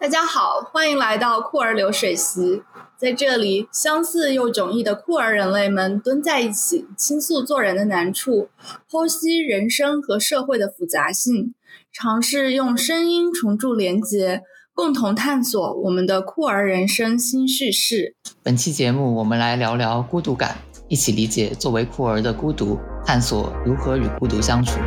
大家好，欢迎来到酷儿流水席。在这里，相似又迥异的酷儿人类们蹲在一起，倾诉做人的难处，剖析人生和社会的复杂性，尝试用声音重铸连结，共同探索我们的酷儿人生新叙事。本期节目，我们来聊聊孤独感，一起理解作为酷儿的孤独，探索如何与孤独相处。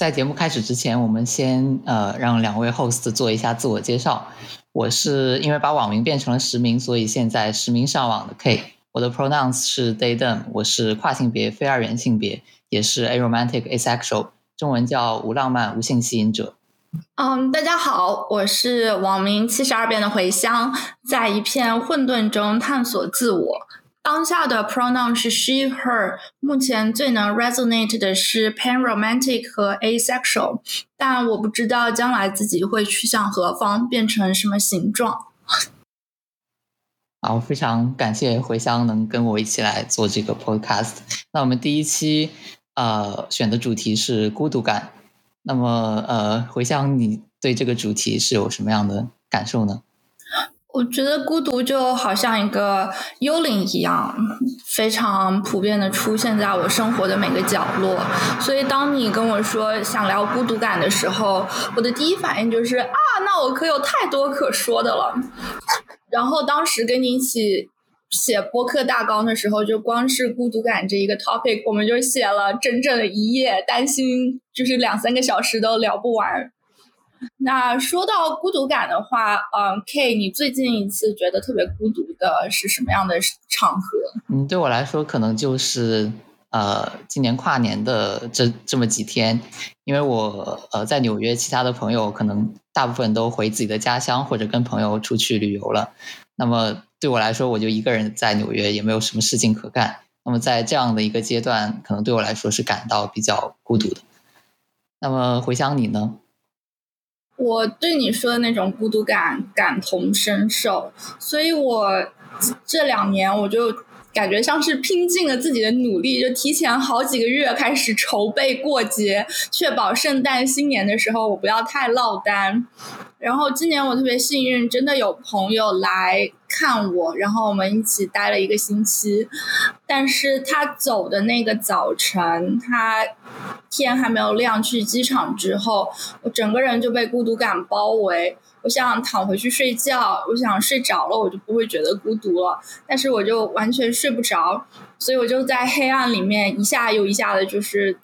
在节目开始之前，我们先呃让两位 host 做一下自我介绍。我是因为把网名变成了实名，所以现在实名上网的 K。我的 pronouns 是 they them，我是跨性别非二元性别，也是 aromantic asexual，中文叫无浪漫无性吸引者。嗯，大家好，我是网名七十二变的茴香，在一片混沌中探索自我。当下的 pronoun 是 she/her，目前最能 resonate 的是 panromantic 和 asexual，但我不知道将来自己会去向何方，变成什么形状。好，非常感谢茴香能跟我一起来做这个 podcast。那我们第一期呃选的主题是孤独感，那么呃茴香，你对这个主题是有什么样的感受呢？我觉得孤独就好像一个幽灵一样，非常普遍的出现在我生活的每个角落。所以当你跟我说想聊孤独感的时候，我的第一反应就是啊，那我可有太多可说的了。然后当时跟你一起写播客大纲的时候，就光是孤独感这一个 topic，我们就写了整整一页，担心就是两三个小时都聊不完。那说到孤独感的话，嗯，K，你最近一次觉得特别孤独的是什么样的场合？嗯，对我来说，可能就是呃，今年跨年的这这么几天，因为我呃在纽约，其他的朋友可能大部分都回自己的家乡或者跟朋友出去旅游了。那么对我来说，我就一个人在纽约，也没有什么事情可干。那么在这样的一个阶段，可能对我来说是感到比较孤独的。那么回想你呢？我对你说的那种孤独感感同身受，所以我这两年我就感觉像是拼尽了自己的努力，就提前好几个月开始筹备过节，确保圣诞新年的时候我不要太落单。然后今年我特别幸运，真的有朋友来看我，然后我们一起待了一个星期。但是他走的那个早晨，他天还没有亮去机场之后，我整个人就被孤独感包围。我想躺回去睡觉，我想睡着了，我就不会觉得孤独了。但是我就完全睡不着，所以我就在黑暗里面一下又一下的，就是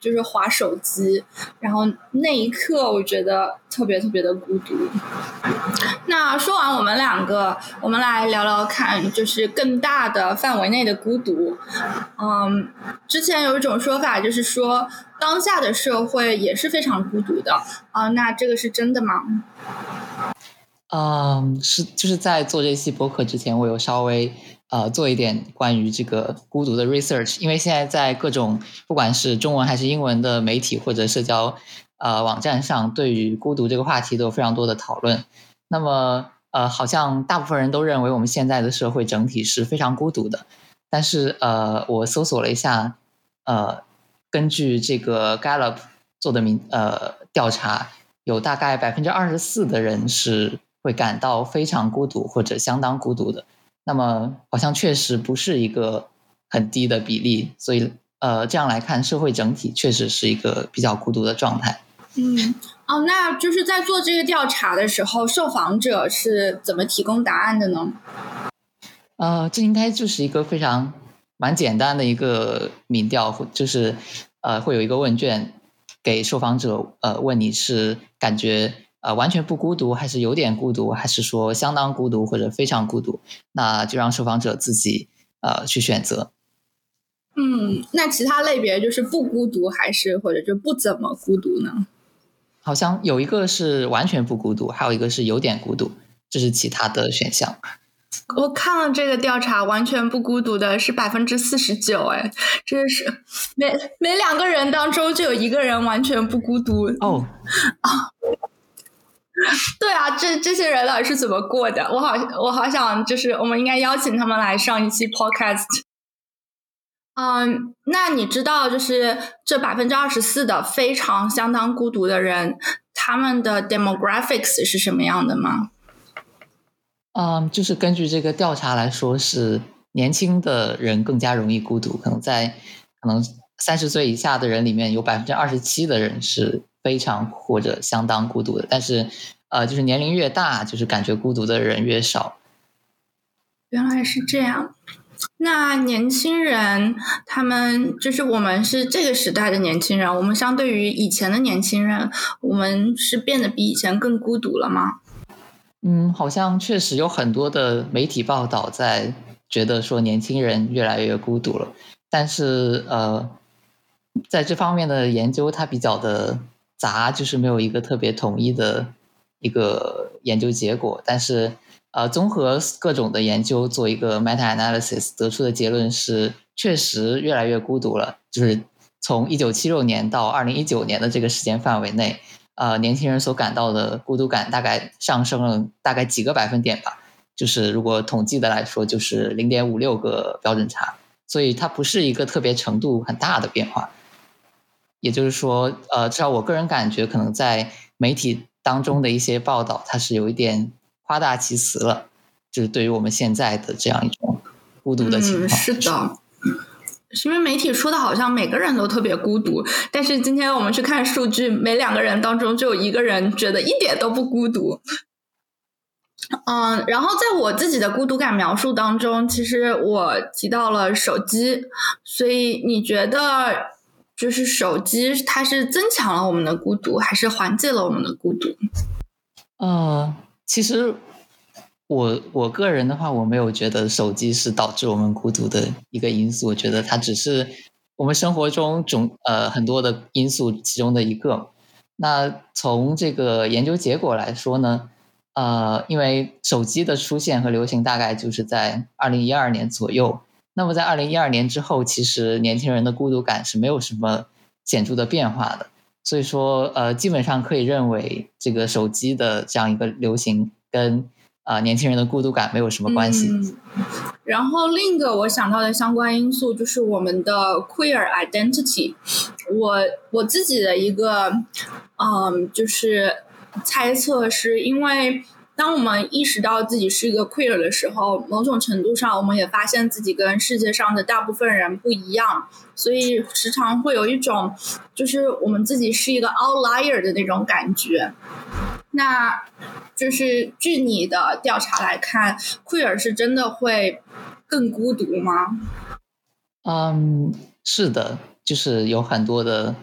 就是划手机。然后那一刻，我觉得特别特别的孤独。那说完我们两个，我们来聊聊看，就是更大的范围内的孤独。嗯，之前有一种说法，就是说当下的社会也是非常孤独的啊。那这个是真的吗？嗯，是就是在做这期播客之前，我有稍微呃做一点关于这个孤独的 research，因为现在在各种不管是中文还是英文的媒体或者社交呃网站上，对于孤独这个话题都有非常多的讨论。那么呃，好像大部分人都认为我们现在的社会整体是非常孤独的。但是呃，我搜索了一下，呃，根据这个 Gallup 做的民呃调查，有大概百分之二十四的人是。会感到非常孤独或者相当孤独的，那么好像确实不是一个很低的比例，所以呃，这样来看，社会整体确实是一个比较孤独的状态。嗯，哦，那就是在做这个调查的时候，受访者是怎么提供答案的呢？呃，这应该就是一个非常蛮简单的一个民调，就是呃，会有一个问卷给受访者，呃，问你是感觉。呃，完全不孤独，还是有点孤独，还是说相当孤独或者非常孤独？那就让受访者自己呃去选择。嗯，那其他类别就是不孤独，还是或者就不怎么孤独呢？好像有一个是完全不孤独，还有一个是有点孤独，这是其他的选项。我看了这个调查，完全不孤独的是百分之四十九，哎，真是每每两个人当中就有一个人完全不孤独哦啊。对啊，这这些人到底是怎么过的？我好，我好想，就是我们应该邀请他们来上一期 podcast。嗯，那你知道，就是这百分之二十四的非常相当孤独的人，他们的 demographics 是什么样的吗？嗯，就是根据这个调查来说，是年轻的人更加容易孤独，可能在可能三十岁以下的人里面有百分之二十七的人是非常或者相当孤独的，但是呃，就是年龄越大，就是感觉孤独的人越少。原来是这样。那年轻人，他们就是我们是这个时代的年轻人，我们相对于以前的年轻人，我们是变得比以前更孤独了吗？嗯，好像确实有很多的媒体报道在觉得说年轻人越来越孤独了，但是呃，在这方面的研究它比较的杂，就是没有一个特别统一的一个研究结果，但是。呃，综合各种的研究做一个 meta analysis 得出的结论是，确实越来越孤独了。就是从一九七六年到二零一九年的这个时间范围内，呃，年轻人所感到的孤独感大概上升了大概几个百分点吧。就是如果统计的来说，就是零点五六个标准差。所以它不是一个特别程度很大的变化。也就是说，呃，至少我个人感觉，可能在媒体当中的一些报道，它是有一点。夸大其词了，就是对于我们现在的这样一种孤独的情况。是的，是因为媒体说的好像每个人都特别孤独，但是今天我们去看数据，每两个人当中就有一个人觉得一点都不孤独。嗯，然后在我自己的孤独感描述当中，其实我提到了手机，所以你觉得就是手机它是增强了我们的孤独，还是缓解了我们的孤独？嗯。其实，我我个人的话，我没有觉得手机是导致我们孤独的一个因素。我觉得它只是我们生活中种呃很多的因素其中的一个。那从这个研究结果来说呢，呃，因为手机的出现和流行大概就是在二零一二年左右。那么在二零一二年之后，其实年轻人的孤独感是没有什么显著的变化的。所以说，呃，基本上可以认为，这个手机的这样一个流行跟啊年轻人的孤独感没有什么关系。然后另一个我想到的相关因素就是我们的 queer identity。我我自己的一个，嗯，就是猜测是因为。当我们意识到自己是一个 queer 的时候，某种程度上，我们也发现自己跟世界上的大部分人不一样，所以时常会有一种，就是我们自己是一个 outlier 的那种感觉。那，就是据你的调查来看，queer 是真的会更孤独吗？嗯，是的，就是有很多的，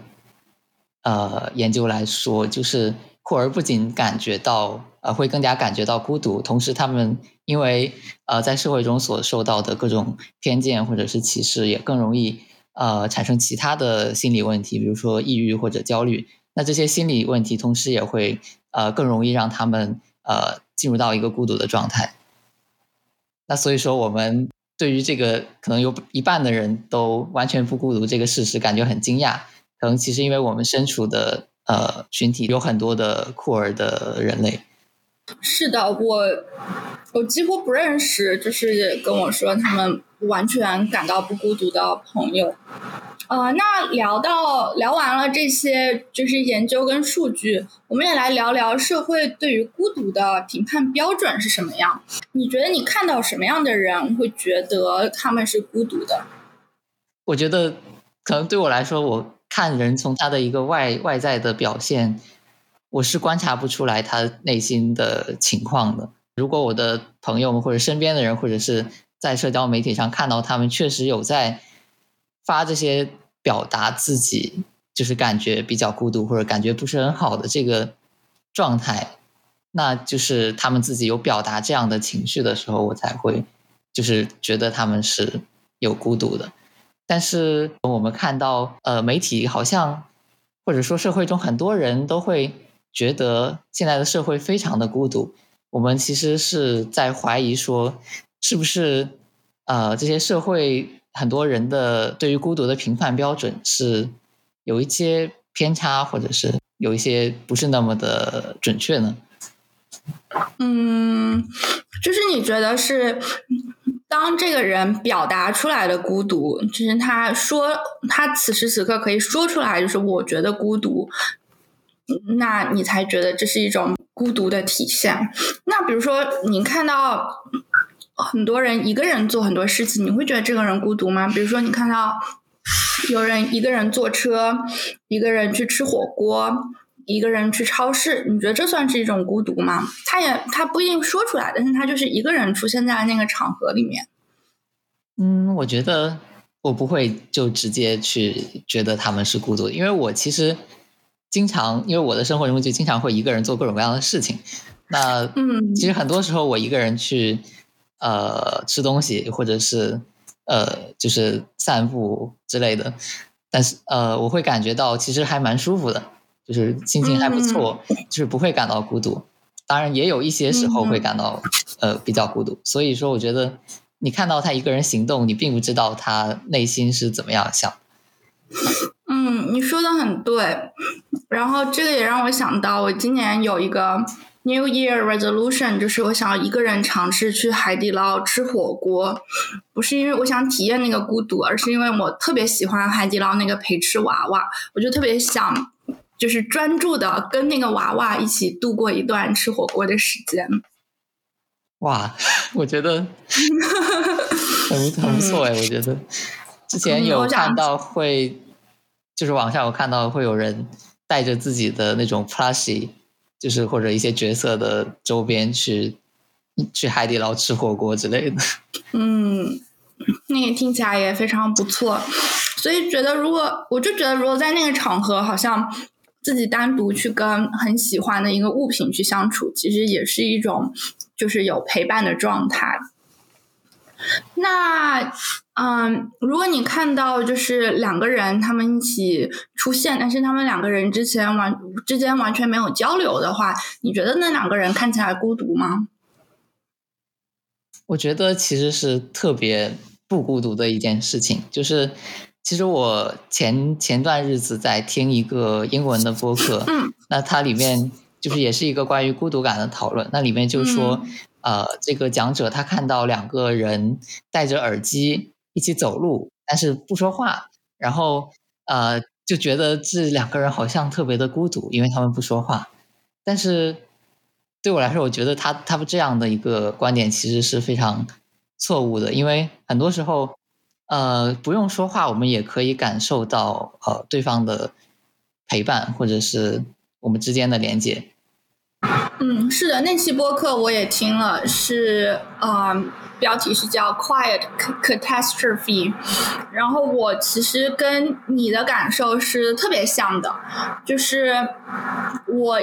呃，研究来说，就是酷儿不仅感觉到。呃，会更加感觉到孤独，同时他们因为呃在社会中所受到的各种偏见或者是歧视，也更容易呃产生其他的心理问题，比如说抑郁或者焦虑。那这些心理问题同时也会呃更容易让他们呃进入到一个孤独的状态。那所以说，我们对于这个可能有一半的人都完全不孤独这个事实感觉很惊讶，可能其实因为我们身处的呃群体有很多的酷儿的人类。是的，我我几乎不认识，就是跟我说他们完全感到不孤独的朋友。呃，那聊到聊完了这些，就是研究跟数据，我们也来聊聊社会对于孤独的评判标准是什么样。你觉得你看到什么样的人会觉得他们是孤独的？我觉得可能对我来说，我看人从他的一个外外在的表现。我是观察不出来他内心的情况的。如果我的朋友们或者身边的人，或者是在社交媒体上看到他们确实有在发这些表达自己就是感觉比较孤独或者感觉不是很好的这个状态，那就是他们自己有表达这样的情绪的时候，我才会就是觉得他们是有孤独的。但是我们看到，呃，媒体好像或者说社会中很多人都会。觉得现在的社会非常的孤独，我们其实是在怀疑说，是不是呃这些社会很多人的对于孤独的评判标准是有一些偏差，或者是有一些不是那么的准确呢？嗯，就是你觉得是，当这个人表达出来的孤独，就是他说他此时此刻可以说出来，就是我觉得孤独，那你才觉得这是一种孤独的体现。那比如说，你看到很多人一个人做很多事情，你会觉得这个人孤独吗？比如说，你看到有人一个人坐车，一个人去吃火锅。一个人去超市，你觉得这算是一种孤独吗？他也他不一定说出来，但是他就是一个人出现在那个场合里面。嗯，我觉得我不会就直接去觉得他们是孤独，因为我其实经常，因为我的生活中就经常会一个人做各种各样的事情。那嗯，其实很多时候我一个人去呃吃东西，或者是呃就是散步之类的，但是呃我会感觉到其实还蛮舒服的。就是心情还不错，就是不会感到孤独。当然，也有一些时候会感到呃比较孤独。所以说，我觉得你看到他一个人行动，你并不知道他内心是怎么样想。嗯，你说的很对。然后这个也让我想到，我今年有一个 New Year Resolution，就是我想要一个人尝试去海底捞吃火锅。不是因为我想体验那个孤独，而是因为我特别喜欢海底捞那个陪吃娃娃，我就特别想。就是专注的跟那个娃娃一起度过一段吃火锅的时间。哇，我觉得 很很不错哎！我觉得之前有看到会，就是网上有看到会有人带着自己的那种 plushie，就是或者一些角色的周边去去海底捞吃火锅之类的。嗯，那个听起来也非常不错，所以觉得如果我就觉得如果在那个场合好像。自己单独去跟很喜欢的一个物品去相处，其实也是一种就是有陪伴的状态。那嗯，如果你看到就是两个人他们一起出现，但是他们两个人之前完之间完全没有交流的话，你觉得那两个人看起来孤独吗？我觉得其实是特别不孤独的一件事情，就是。其实我前前段日子在听一个英文的播客，那它里面就是也是一个关于孤独感的讨论。那里面就说，呃，这个讲者他看到两个人戴着耳机一起走路，但是不说话，然后呃就觉得这两个人好像特别的孤独，因为他们不说话。但是对我来说，我觉得他他们这样的一个观点其实是非常错误的，因为很多时候。呃，不用说话，我们也可以感受到呃对方的陪伴，或者是我们之间的连接。嗯，是的，那期播客我也听了，是呃，标题是叫 “Quiet Catastrophe”。然后我其实跟你的感受是特别像的，就是我，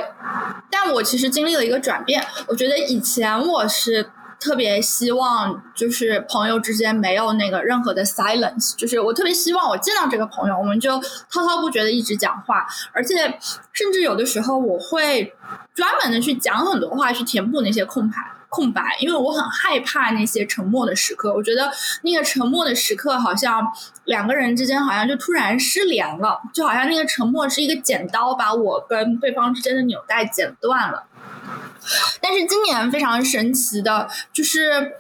但我其实经历了一个转变。我觉得以前我是。特别希望就是朋友之间没有那个任何的 silence，就是我特别希望我见到这个朋友，我们就滔滔不绝的一直讲话，而且甚至有的时候我会专门的去讲很多话去填补那些空白空白，因为我很害怕那些沉默的时刻。我觉得那个沉默的时刻好像两个人之间好像就突然失联了，就好像那个沉默是一个剪刀把我跟对方之间的纽带剪断了。但是今年非常神奇的，就是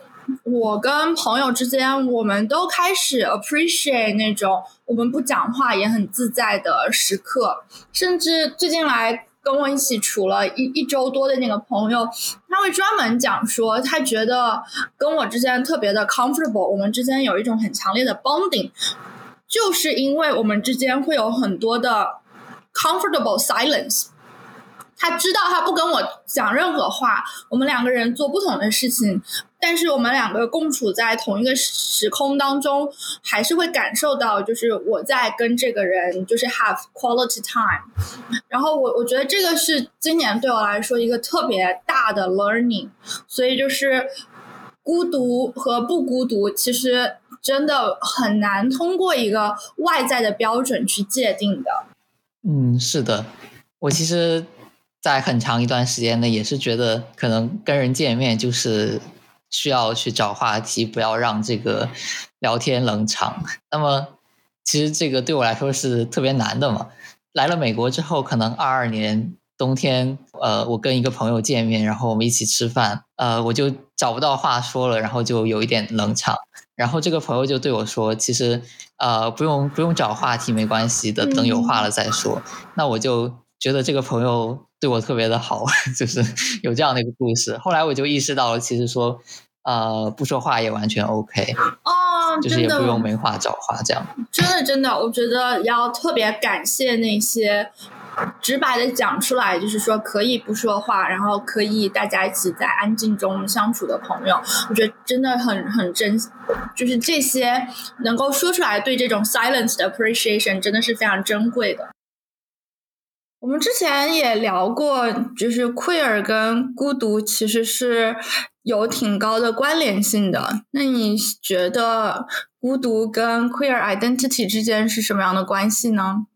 我跟朋友之间，我们都开始 appreciate 那种我们不讲话也很自在的时刻。甚至最近来跟我一起处了一一周多的那个朋友，他会专门讲说，他觉得跟我之间特别的 comfortable，我们之间有一种很强烈的 bonding，就是因为我们之间会有很多的 comfortable silence。他知道他不跟我讲任何话，我们两个人做不同的事情，但是我们两个共处在同一个时空当中，还是会感受到，就是我在跟这个人就是 have quality time。然后我我觉得这个是今年对我来说一个特别大的 learning。所以就是孤独和不孤独，其实真的很难通过一个外在的标准去界定的。嗯，是的，我其实。在很长一段时间呢，也是觉得可能跟人见面就是需要去找话题，不要让这个聊天冷场。那么，其实这个对我来说是特别难的嘛。来了美国之后，可能二二年冬天，呃，我跟一个朋友见面，然后我们一起吃饭，呃，我就找不到话说了，然后就有一点冷场。然后这个朋友就对我说：“其实，呃，不用不用找话题，没关系的，等有话了再说。”那我就觉得这个朋友对我特别的好，就是有这样的一个故事。后来我就意识到了，其实说，呃，不说话也完全 OK 哦，就是也不用没话找话这样。真的真的，我觉得要特别感谢那些。直白的讲出来，就是说可以不说话，然后可以大家一起在安静中相处的朋友，我觉得真的很很珍，就是这些能够说出来对这种 silence 的 appreciation 真的是非常珍贵的。我们之前也聊过，就是 queer 跟孤独其实是有挺高的关联性的。那你觉得孤独跟 queer identity 之间是什么样的关系呢？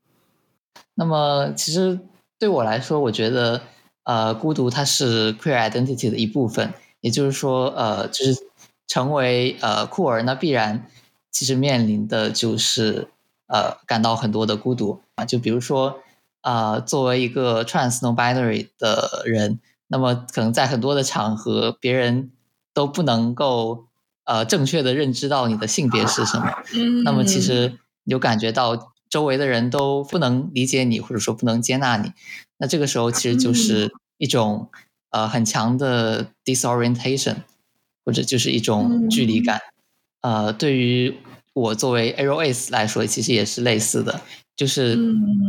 那么，其实对我来说，我觉得，呃，孤独它是 queer identity 的一部分。也就是说，呃，就是成为呃酷儿，那必然其实面临的就是呃感到很多的孤独啊。就比如说，啊，作为一个 trans non-binary 的人，那么可能在很多的场合，别人都不能够呃正确的认知到你的性别是什么。嗯。那么，其实你就感觉到。周围的人都不能理解你，或者说不能接纳你，那这个时候其实就是一种呃很强的 disorientation，或者就是一种距离感。呃，对于我作为 Aroace 来说，其实也是类似的，就是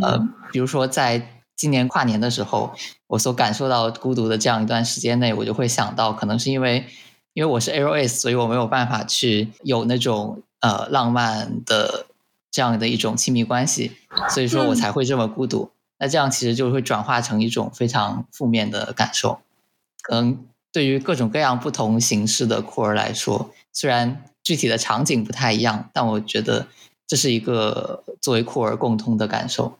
呃，比如说在今年跨年的时候，我所感受到孤独的这样一段时间内，我就会想到，可能是因为因为我是 Aroace，所以我没有办法去有那种呃浪漫的。这样的一种亲密关系，所以说我才会这么孤独。那这样其实就会转化成一种非常负面的感受。可能对于各种各样不同形式的酷儿来说，虽然具体的场景不太一样，但我觉得这是一个作为酷儿共通的感受。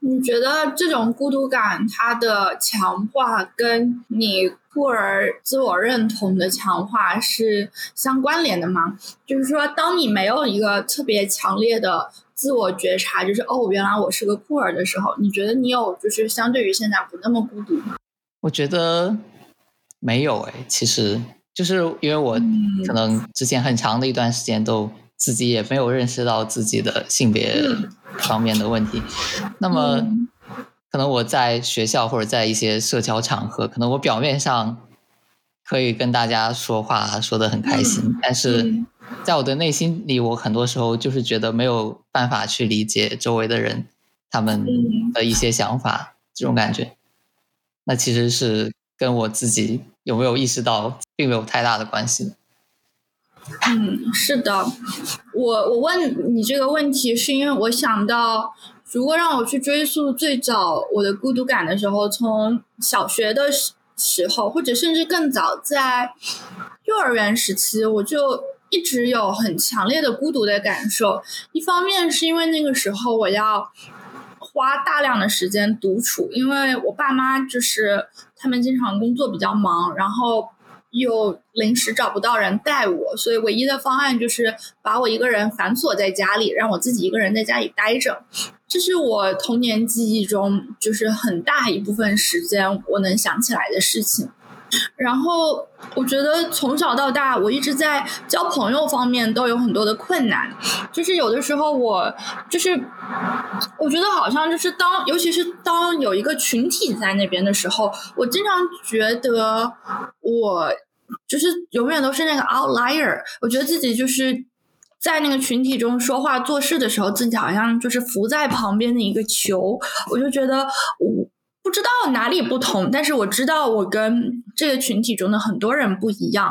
你觉得这种孤独感它的强化跟你酷儿自我认同的强化是相关联的吗？就是说，当你没有一个特别强烈的自我觉察，就是哦，原来我是个酷儿的时候，你觉得你有就是相对于现在不那么孤独吗？我觉得没有诶，其实就是因为我可能之前很长的一段时间都。自己也没有认识到自己的性别方面的问题，那么可能我在学校或者在一些社交场合，可能我表面上可以跟大家说话说的很开心，但是在我的内心里，我很多时候就是觉得没有办法去理解周围的人他们的一些想法，这种感觉，那其实是跟我自己有没有意识到，并没有太大的关系。嗯，是的，我我问你这个问题，是因为我想到，如果让我去追溯最早我的孤独感的时候，从小学的时候，或者甚至更早，在幼儿园时期，我就一直有很强烈的孤独的感受。一方面是因为那个时候我要花大量的时间独处，因为我爸妈就是他们经常工作比较忙，然后。又临时找不到人带我，所以唯一的方案就是把我一个人反锁在家里，让我自己一个人在家里待着。这是我童年记忆中就是很大一部分时间我能想起来的事情。然后我觉得从小到大，我一直在交朋友方面都有很多的困难。就是有的时候，我就是我觉得好像就是当，尤其是当有一个群体在那边的时候，我经常觉得我就是永远都是那个 outlier。我觉得自己就是在那个群体中说话做事的时候，自己好像就是浮在旁边的一个球。我就觉得我。不知道哪里不同，但是我知道我跟这个群体中的很多人不一样。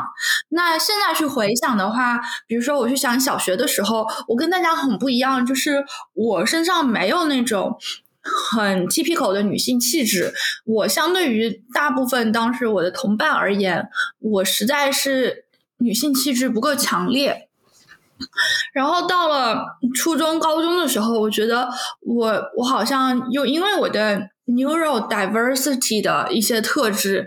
那现在去回想的话，比如说我去想小学的时候，我跟大家很不一样，就是我身上没有那种很 typical 的女性气质。我相对于大部分当时我的同伴而言，我实在是女性气质不够强烈。然后到了初中、高中的时候，我觉得我我好像又因为我的。neurodiversity 的一些特质，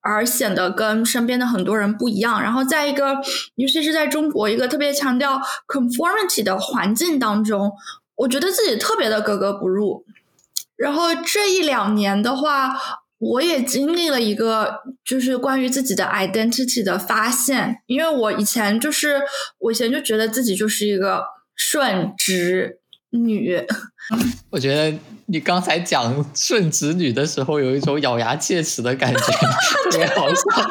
而显得跟身边的很多人不一样。然后在一个，尤其是在中国一个特别强调 conformity 的环境当中，我觉得自己特别的格格不入。然后这一两年的话，我也经历了一个就是关于自己的 identity 的发现，因为我以前就是我以前就觉得自己就是一个顺直女。我觉得你刚才讲 顺直女的时候，有一种咬牙切齿的感觉，特别好笑。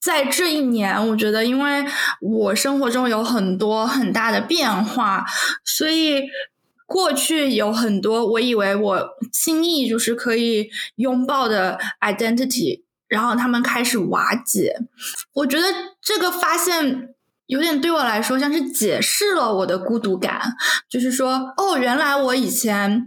在这一年，我觉得，因为我生活中有很多很大的变化，所以过去有很多我以为我轻易就是可以拥抱的 identity，然后他们开始瓦解。我觉得这个发现有点对我来说像是解释了我的孤独感，就是说，哦，原来我以前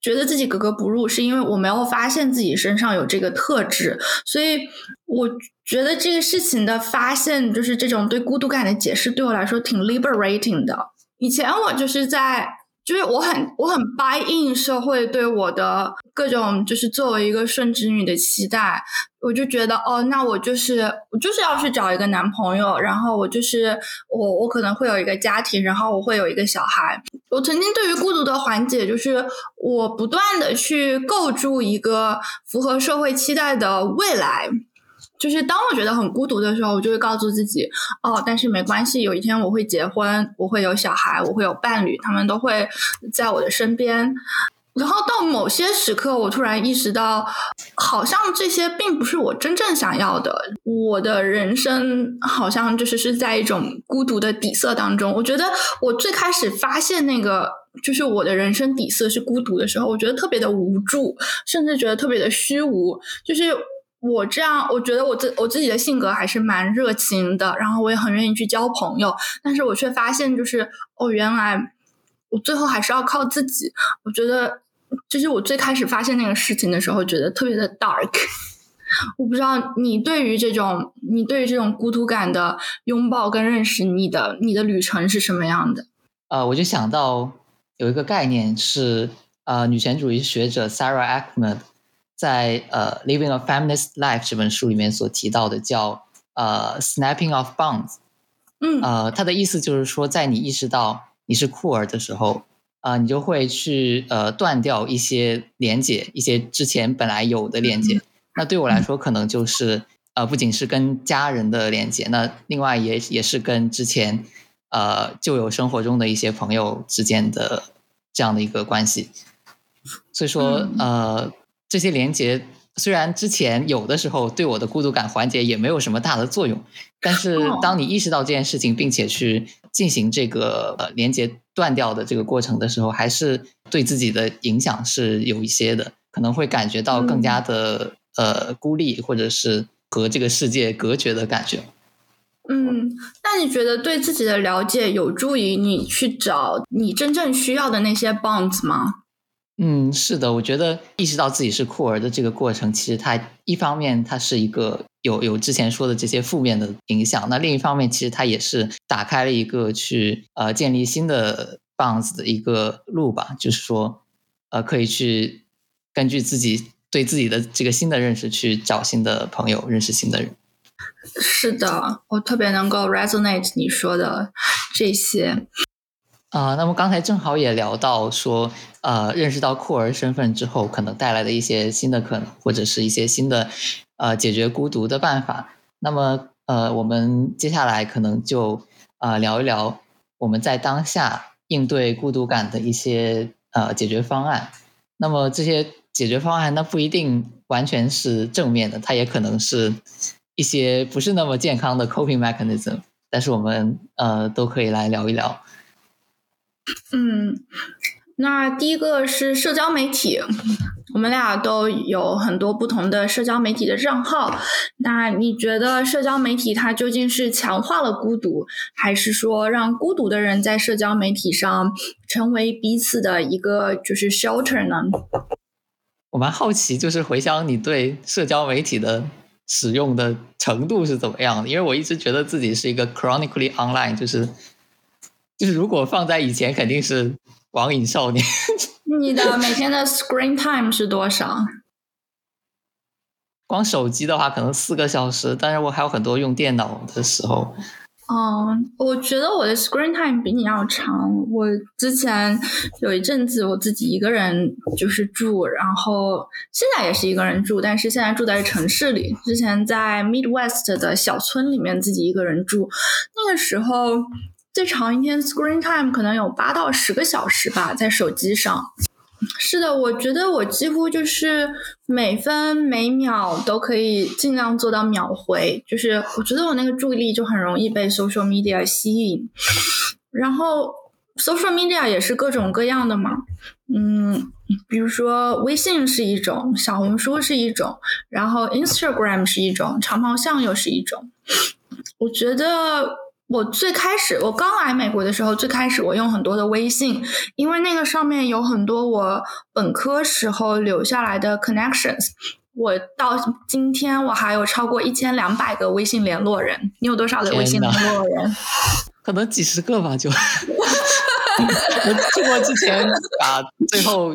觉得自己格格不入，是因为我没有发现自己身上有这个特质，所以我。觉得这个事情的发现，就是这种对孤独感的解释，对我来说挺 liberating 的。以前我就是在，就是我很我很 buy in 社会对我的各种，就是作为一个顺直女的期待。我就觉得，哦，那我就是我就是要去找一个男朋友，然后我就是我我可能会有一个家庭，然后我会有一个小孩。我曾经对于孤独的缓解，就是我不断的去构筑一个符合社会期待的未来。就是当我觉得很孤独的时候，我就会告诉自己，哦，但是没关系，有一天我会结婚，我会有小孩，我会有伴侣，他们都会在我的身边。然后到某些时刻，我突然意识到，好像这些并不是我真正想要的。我的人生好像就是是在一种孤独的底色当中。我觉得我最开始发现那个就是我的人生底色是孤独的时候，我觉得特别的无助，甚至觉得特别的虚无，就是。我这样，我觉得我自我自己的性格还是蛮热情的，然后我也很愿意去交朋友，但是我却发现，就是哦，原来我最后还是要靠自己。我觉得，就是我最开始发现那个事情的时候，觉得特别的 dark。我不知道你对于这种，你对于这种孤独感的拥抱跟认识，你的你的旅程是什么样的？呃，我就想到有一个概念是，呃，女权主义学者 Sarah Ackman。在呃《Living a Feminist Life》这本书里面所提到的叫呃 “snapping of bonds”，嗯，呃，它的意思就是说，在你意识到你是酷儿的时候，啊，你就会去呃断掉一些连接，一些之前本来有的连接。那对我来说，可能就是呃，不仅是跟家人的连接，那另外也也是跟之前呃旧有生活中的一些朋友之间的这样的一个关系。所以说，呃。这些连接虽然之前有的时候对我的孤独感缓解也没有什么大的作用，但是当你意识到这件事情，并且去进行这个呃连接断掉的这个过程的时候，还是对自己的影响是有一些的，可能会感觉到更加的呃孤立，或者是和这个世界隔绝的感觉。嗯，那你觉得对自己的了解有助于你去找你真正需要的那些 bonds 吗？嗯，是的，我觉得意识到自己是酷儿的这个过程，其实它一方面它是一个有有之前说的这些负面的影响，那另一方面其实它也是打开了一个去呃建立新的棒子的一个路吧，就是说呃可以去根据自己对自己的这个新的认识去找新的朋友，认识新的人。是的，我特别能够 resonate 你说的这些。啊，那么刚才正好也聊到说，呃，认识到酷儿身份之后，可能带来的一些新的可能，或者是一些新的，呃，解决孤独的办法。那么，呃，我们接下来可能就啊聊一聊我们在当下应对孤独感的一些呃解决方案。那么这些解决方案，那不一定完全是正面的，它也可能是一些不是那么健康的 coping mechanism。但是我们呃都可以来聊一聊。嗯，那第一个是社交媒体，我们俩都有很多不同的社交媒体的账号。那你觉得社交媒体它究竟是强化了孤独，还是说让孤独的人在社交媒体上成为彼此的一个就是 shelter 呢？我蛮好奇，就是回想你对社交媒体的使用的程度是怎么样的？因为我一直觉得自己是一个 chronically online，就是。就是如果放在以前，肯定是网瘾少年。你的每天的 screen time 是多少？光手机的话，可能四个小时。但是我还有很多用电脑的时候。嗯，我觉得我的 screen time 比你要长。我之前有一阵子我自己一个人就是住，然后现在也是一个人住，但是现在住在城市里。之前在 Midwest 的小村里面自己一个人住，那个时候最长一天 screen time 可能有八到十个小时吧，在手机上。是的，我觉得我几乎就是每分每秒都可以尽量做到秒回，就是我觉得我那个注意力就很容易被 social media 吸引，然后 social media 也是各种各样的嘛，嗯，比如说微信是一种，小红书是一种，然后 Instagram 是一种，长毛象又是一种，我觉得。我最开始我刚来美国的时候，最开始我用很多的微信，因为那个上面有很多我本科时候留下来的 connections。我到今天我还有超过一千两百个微信联络人。你有多少个微信联络人？可能几十个吧，就。我听过之前把最后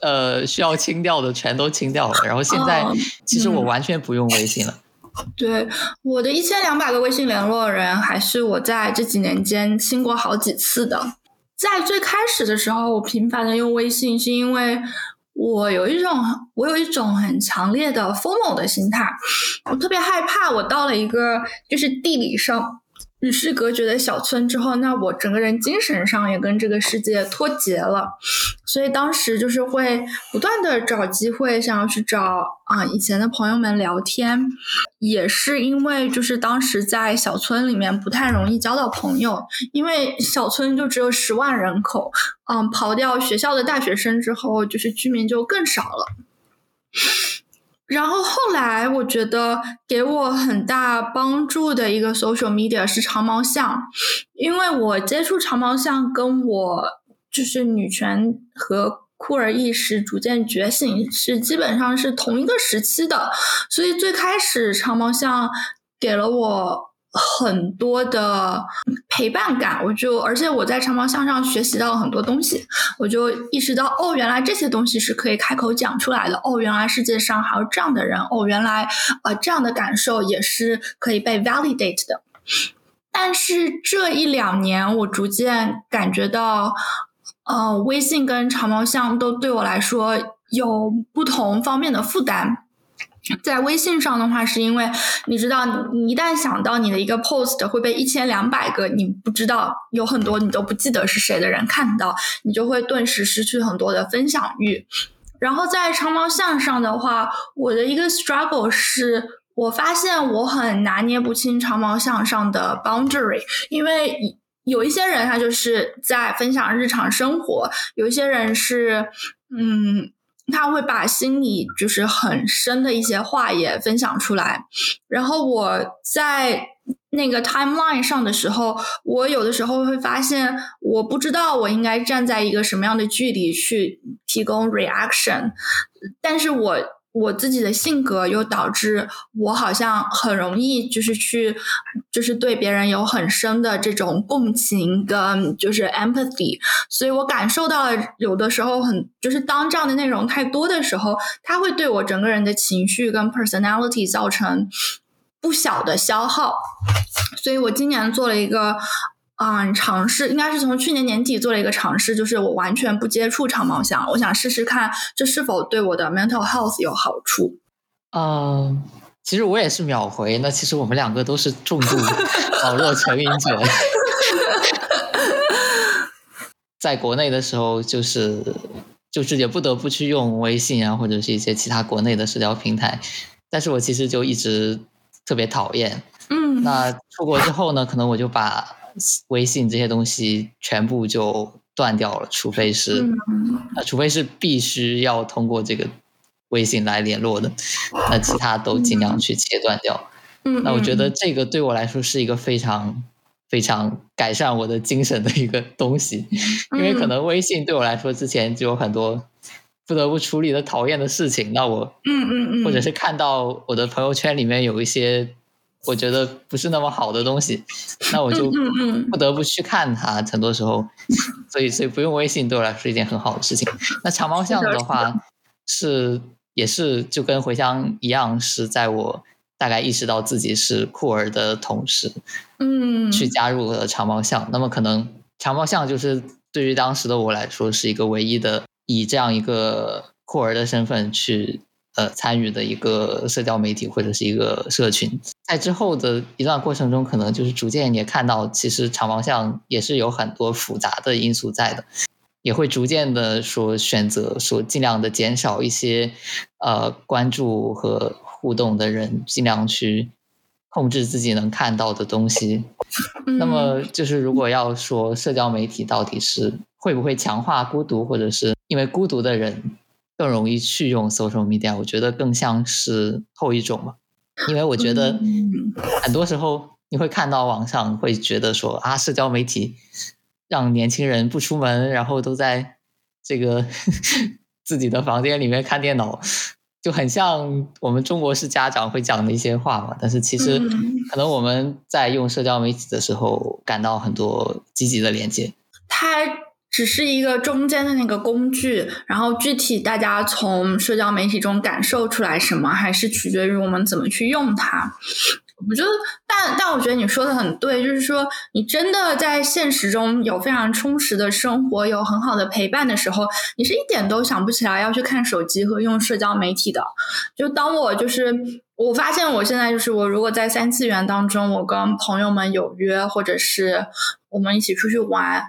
呃需要清掉的全都清掉了，然后现在其实我完全不用微信了。对，我的一千两百个微信联络人，还是我在这几年间亲过好几次的。在最开始的时候，我频繁的用微信，是因为我有一种我有一种很强烈的 FOMO 的心态，我特别害怕我到了一个就是地理上。与世隔绝的小村之后，那我整个人精神上也跟这个世界脱节了，所以当时就是会不断的找机会，想要去找啊以前的朋友们聊天，也是因为就是当时在小村里面不太容易交到朋友，因为小村就只有十万人口，嗯，刨掉学校的大学生之后，就是居民就更少了。然后后来，我觉得给我很大帮助的一个 social media 是长毛象，因为我接触长毛象跟我就是女权和酷儿意识逐渐觉醒是基本上是同一个时期的，所以最开始长毛象给了我。很多的陪伴感，我就而且我在长毛象上学习到了很多东西，我就意识到哦，原来这些东西是可以开口讲出来的。哦，原来世界上还有这样的人。哦，原来呃这样的感受也是可以被 validate 的。但是这一两年，我逐渐感觉到，呃，微信跟长毛象都对我来说有不同方面的负担。在微信上的话，是因为你知道，你一旦想到你的一个 post 会被一千两百个你不知道有很多你都不记得是谁的人看到，你就会顿时失去很多的分享欲。然后在长毛象上的话，我的一个 struggle 是我发现我很拿捏不清长毛象上的 boundary，因为有一些人他就是在分享日常生活，有一些人是嗯。他会把心里就是很深的一些话也分享出来，然后我在那个 timeline 上的时候，我有的时候会发现，我不知道我应该站在一个什么样的距离去提供 reaction，但是我。我自己的性格又导致我好像很容易就是去，就是对别人有很深的这种共情跟就是 empathy，所以我感受到了有的时候很就是当这样的内容太多的时候，它会对我整个人的情绪跟 personality 造成不小的消耗，所以我今年做了一个。嗯，尝试应该是从去年年底做了一个尝试，就是我完全不接触长毛象，我想试试看这是否对我的 mental health 有好处。嗯，其实我也是秒回，那其实我们两个都是重度 网络成瘾者。在国内的时候，就是就是也不得不去用微信啊，或者是一些其他国内的社交平台，但是我其实就一直特别讨厌。嗯，那出国之后呢，可能我就把。微信这些东西全部就断掉了，除非是，啊，除非是必须要通过这个微信来联络的，那其他都尽量去切断掉。嗯，那我觉得这个对我来说是一个非常非常改善我的精神的一个东西，因为可能微信对我来说之前就有很多不得不处理的讨厌的事情，那我，嗯嗯嗯，或者是看到我的朋友圈里面有一些。我觉得不是那么好的东西，那我就不得不去看它。很多时候，所以所以不用微信对我来说是一件很好的事情。那长毛象的话，是也是就跟茴香一样，是在我大概意识到自己是酷儿的同时，嗯，去加入了长毛象。那么可能长毛象就是对于当时的我来说是一个唯一的以这样一个酷儿的身份去。呃，参与的一个社交媒体或者是一个社群，在之后的一段过程中，可能就是逐渐也看到，其实长毛象也是有很多复杂的因素在的，也会逐渐的说选择说尽量的减少一些呃关注和互动的人，尽量去控制自己能看到的东西。那么，就是如果要说社交媒体到底是会不会强化孤独，或者是因为孤独的人。更容易去用 social media，我觉得更像是后一种嘛，因为我觉得很多时候你会看到网上会觉得说啊，社交媒体让年轻人不出门，然后都在这个 自己的房间里面看电脑，就很像我们中国式家长会讲的一些话嘛。但是其实可能我们在用社交媒体的时候，感到很多积极的连接。他。只是一个中间的那个工具，然后具体大家从社交媒体中感受出来什么，还是取决于我们怎么去用它。我觉得，但但我觉得你说的很对，就是说，你真的在现实中有非常充实的生活，有很好的陪伴的时候，你是一点都想不起来要去看手机和用社交媒体的。就当我就是我发现我现在就是我如果在三次元当中，我跟朋友们有约，或者是我们一起出去玩。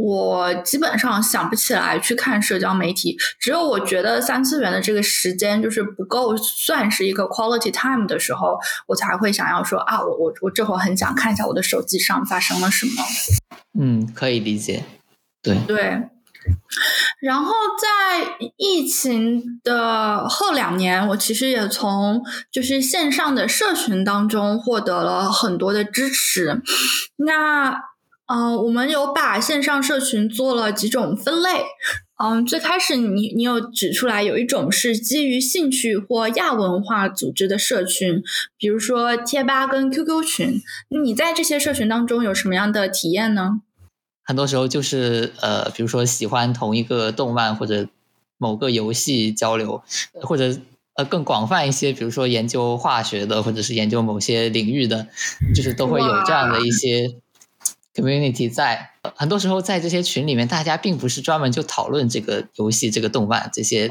我基本上想不起来去看社交媒体，只有我觉得三次元的这个时间就是不够算是一个 quality time 的时候，我才会想要说啊，我我我这会儿很想看一下我的手机上发生了什么。嗯，可以理解。对对。然后在疫情的后两年，我其实也从就是线上的社群当中获得了很多的支持。那。嗯，我们有把线上社群做了几种分类。嗯，最开始你你有指出来，有一种是基于兴趣或亚文化组织的社群，比如说贴吧跟 QQ 群。你在这些社群当中有什么样的体验呢？很多时候就是呃，比如说喜欢同一个动漫或者某个游戏交流，或者呃更广泛一些，比如说研究化学的或者是研究某些领域的，就是都会有这样的一些。Community 在很多时候在这些群里面，大家并不是专门就讨论这个游戏、这个动漫这些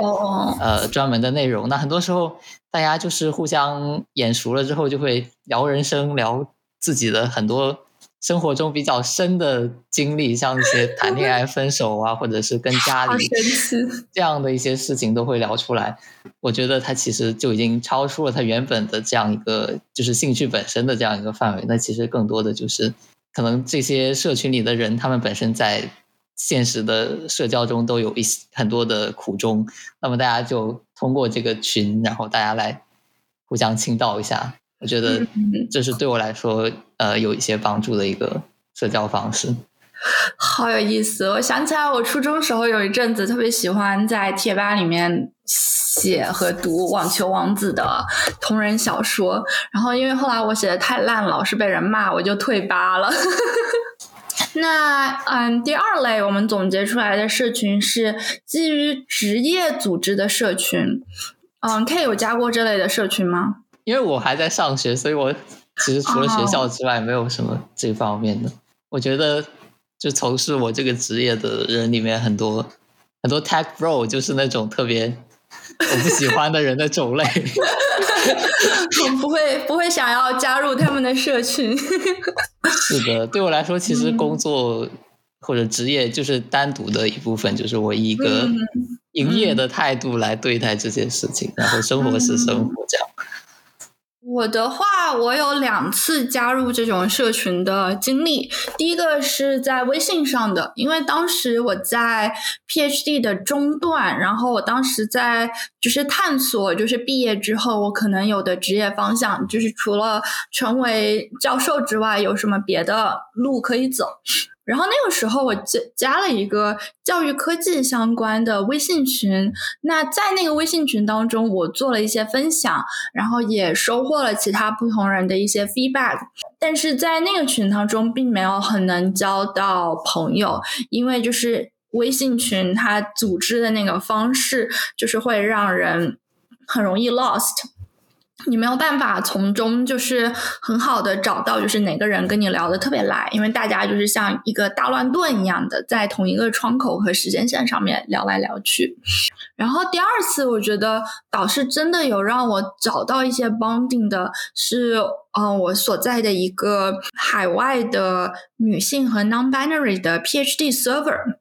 呃专门的内容。那很多时候大家就是互相眼熟了之后，就会聊人生、聊自己的很多生活中比较深的经历，像一些谈恋爱、分手啊，或者是跟家里 这样的一些事情都会聊出来。我觉得它其实就已经超出了它原本的这样一个就是兴趣本身的这样一个范围。那其实更多的就是。可能这些社群里的人，他们本身在现实的社交中都有一些很多的苦衷，那么大家就通过这个群，然后大家来互相倾倒一下，我觉得这是对我来说呃有一些帮助的一个社交方式。好有意思！我想起来，我初中时候有一阵子特别喜欢在贴吧里面写和读《网球王子》的同人小说，然后因为后来我写的太烂，老是被人骂，我就退吧了。那嗯，第二类我们总结出来的社群是基于职业组织的社群。嗯，K 有加过这类的社群吗？因为我还在上学，所以我其实除了学校之外，没有什么这方面的。我觉得。就从事我这个职业的人里面，很多很多 tech bro 就是那种特别我不喜欢的人的种类，我 不会不会想要加入他们的社群。是的，对我来说，其实工作或者职业就是单独的一部分，就是我以一个营业的态度来对待这件事情，然后生活是生活这样。我的话，我有两次加入这种社群的经历。第一个是在微信上的，因为当时我在 PhD 的中段，然后我当时在就是探索，就是毕业之后我可能有的职业方向，就是除了成为教授之外，有什么别的路可以走。然后那个时候，我加加了一个教育科技相关的微信群。那在那个微信群当中，我做了一些分享，然后也收获了其他不同人的一些 feedback。但是在那个群当中，并没有很能交到朋友，因为就是微信群它组织的那个方式，就是会让人很容易 lost。你没有办法从中就是很好的找到就是哪个人跟你聊的特别来，因为大家就是像一个大乱炖一样的在同一个窗口和时间线上面聊来聊去。然后第二次，我觉得导师真的有让我找到一些 bonding 的，是嗯我所在的一个海外的女性和 non-binary 的 PhD server。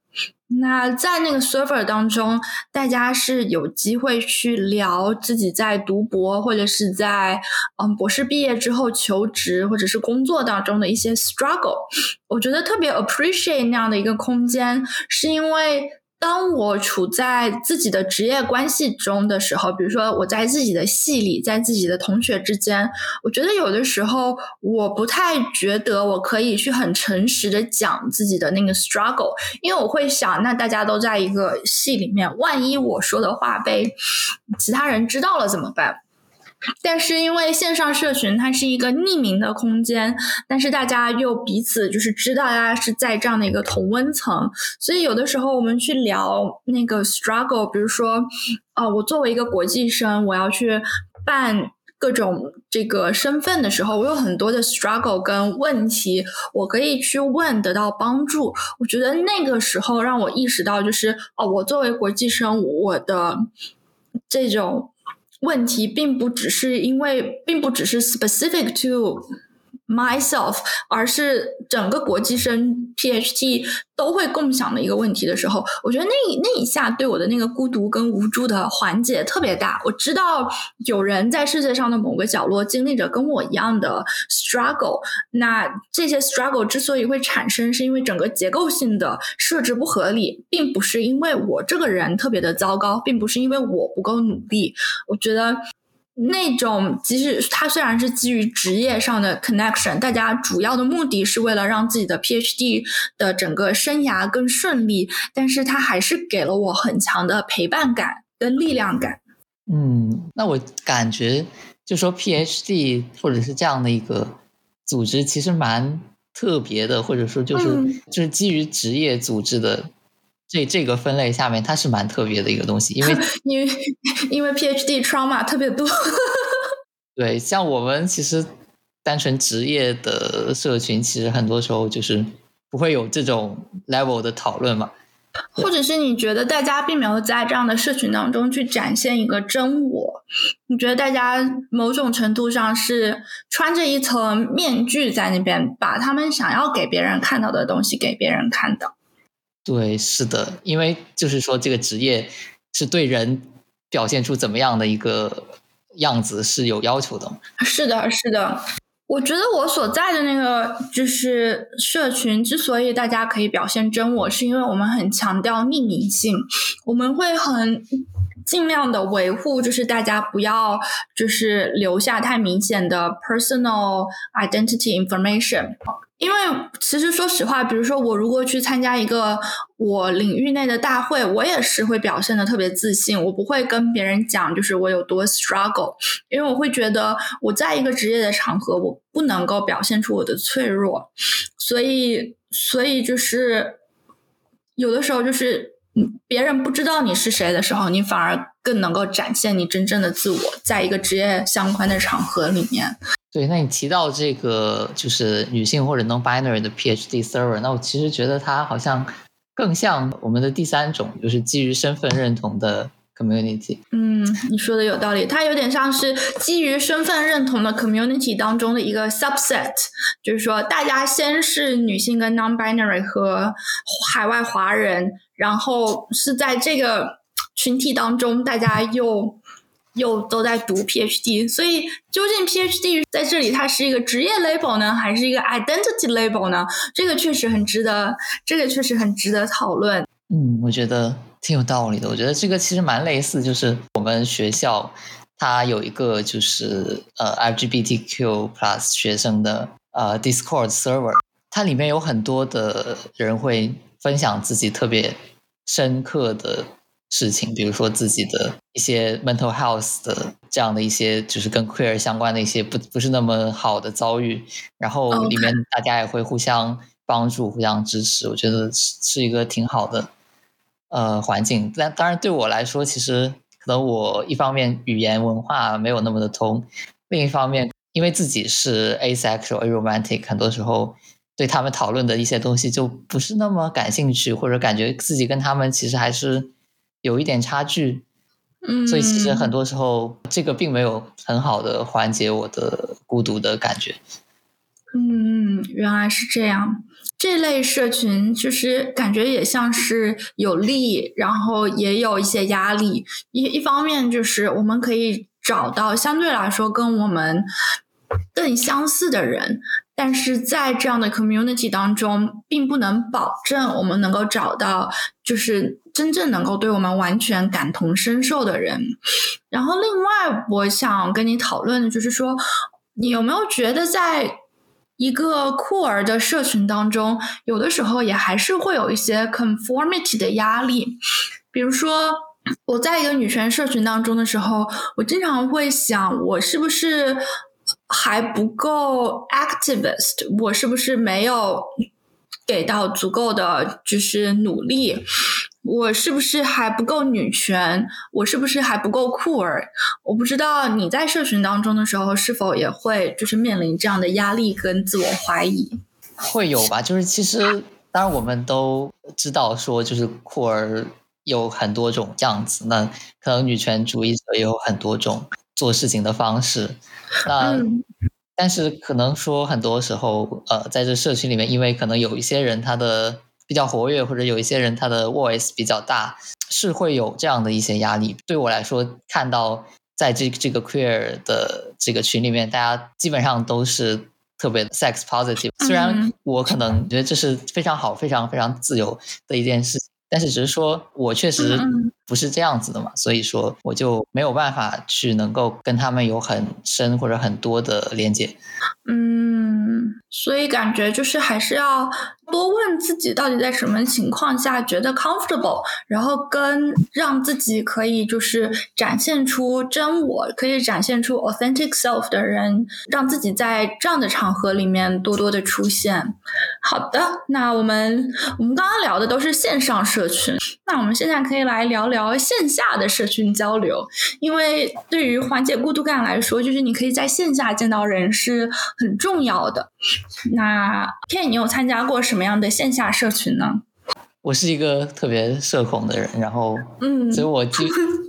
那在那个 server 当中，大家是有机会去聊自己在读博或者是在嗯博士毕业之后求职或者是工作当中的一些 struggle。我觉得特别 appreciate 那样的一个空间，是因为。当我处在自己的职业关系中的时候，比如说我在自己的系里，在自己的同学之间，我觉得有的时候我不太觉得我可以去很诚实的讲自己的那个 struggle，因为我会想，那大家都在一个系里面，万一我说的话被其他人知道了怎么办？但是因为线上社群它是一个匿名的空间，但是大家又彼此就是知道大家是在这样的一个同温层，所以有的时候我们去聊那个 struggle，比如说，啊，我作为一个国际生，我要去办各种这个身份的时候，我有很多的 struggle 跟问题，我可以去问得到帮助。我觉得那个时候让我意识到，就是哦，我作为国际生，我的这种。问题并不只是因为，并不只是 specific to。myself，而是整个国际生 PhD 都会共享的一个问题的时候，我觉得那那一下对我的那个孤独跟无助的缓解特别大。我知道有人在世界上的某个角落经历着跟我一样的 struggle，那这些 struggle 之所以会产生，是因为整个结构性的设置不合理，并不是因为我这个人特别的糟糕，并不是因为我不够努力。我觉得。那种即使它虽然是基于职业上的 connection，大家主要的目的是为了让自己的 PhD 的整个生涯更顺利，但是它还是给了我很强的陪伴感跟力量感。嗯，那我感觉就说 PhD 或者是这样的一个组织，其实蛮特别的，或者说就是就是基于职业组织的。这这个分类下面，它是蛮特别的一个东西，因为 因为因为 PhD trauma 特别多。对，像我们其实单纯职业的社群，其实很多时候就是不会有这种 level 的讨论嘛。或者是你觉得大家并没有在这样的社群当中去展现一个真我？你觉得大家某种程度上是穿着一层面具在那边，把他们想要给别人看到的东西给别人看的？对，是的，因为就是说，这个职业是对人表现出怎么样的一个样子是有要求的。是的，是的。我觉得我所在的那个就是社群，之所以大家可以表现真我，是因为我们很强调匿名性，我们会很尽量的维护，就是大家不要就是留下太明显的 personal identity information。因为其实说实话，比如说我如果去参加一个我领域内的大会，我也是会表现的特别自信，我不会跟别人讲就是我有多 struggle，因为我会觉得我在一个职业的场合，我不能够表现出我的脆弱，所以所以就是有的时候就是别人不知道你是谁的时候，你反而更能够展现你真正的自我，在一个职业相关的场合里面。对，那你提到这个就是女性或者 non-binary 的 PhD server，那我其实觉得它好像更像我们的第三种，就是基于身份认同的 community。嗯，你说的有道理，它有点像是基于身份认同的 community 当中的一个 subset，就是说大家先是女性跟 non-binary 和海外华人，然后是在这个群体当中，大家又。又都在读 PhD，所以究竟 PhD 在这里它是一个职业 label 呢，还是一个 identity label 呢？这个确实很值得，这个确实很值得讨论。嗯，我觉得挺有道理的。我觉得这个其实蛮类似，就是我们学校它有一个就是呃 LGBTQ plus 学生的呃 Discord server，它里面有很多的人会分享自己特别深刻的。事情，比如说自己的一些 mental health 的这样的一些，就是跟 queer 相关的一些不不是那么好的遭遇，然后里面大家也会互相帮助、互相支持，我觉得是是一个挺好的呃环境。但当然对我来说，其实可能我一方面语言文化没有那么的通，另一方面因为自己是 asexual、aromantic，很多时候对他们讨论的一些东西就不是那么感兴趣，或者感觉自己跟他们其实还是有一点差距。嗯，所以其实很多时候这个并没有很好的缓解我的孤独的感觉。嗯，原来是这样。这类社群其实感觉也像是有利，然后也有一些压力。一一方面就是我们可以找到相对来说跟我们更相似的人，但是在这样的 community 当中，并不能保证我们能够找到就是真正能够对我们完全感同身受的人。然后，另外我想跟你讨论的就是说，你有没有觉得在一个酷儿的社群当中，有的时候也还是会有一些 conformity 的压力。比如说，我在一个女权社群当中的时候，我经常会想，我是不是还不够 activist？我是不是没有给到足够的就是努力？我是不是还不够女权？我是不是还不够酷儿？我不知道你在社群当中的时候是否也会就是面临这样的压力跟自我怀疑？会有吧，就是其实当然我们都知道说，就是酷儿有很多种样子，那可能女权主义者也有很多种做事情的方式。那但是可能说很多时候，呃，在这社群里面，因为可能有一些人他的。比较活跃，或者有一些人他的 voice 比较大，是会有这样的一些压力。对我来说，看到在这这个 queer 的这个群里面，大家基本上都是特别 sex positive。虽然我可能觉得这是非常好、非常非常自由的一件事情，但是只是说我确实不是这样子的嘛，所以说我就没有办法去能够跟他们有很深或者很多的连接。嗯，所以感觉就是还是要。多问自己到底在什么情况下觉得 comfortable，然后跟让自己可以就是展现出真我，可以展现出 authentic self 的人，让自己在这样的场合里面多多的出现。好的，那我们我们刚刚聊的都是线上社群，那我们现在可以来聊聊线下的社群交流，因为对于缓解孤独感来说，就是你可以在线下见到人是很重要的。那片，你有参加过什？什么样的线下社群呢？我是一个特别社恐的人，然后，嗯，所以我就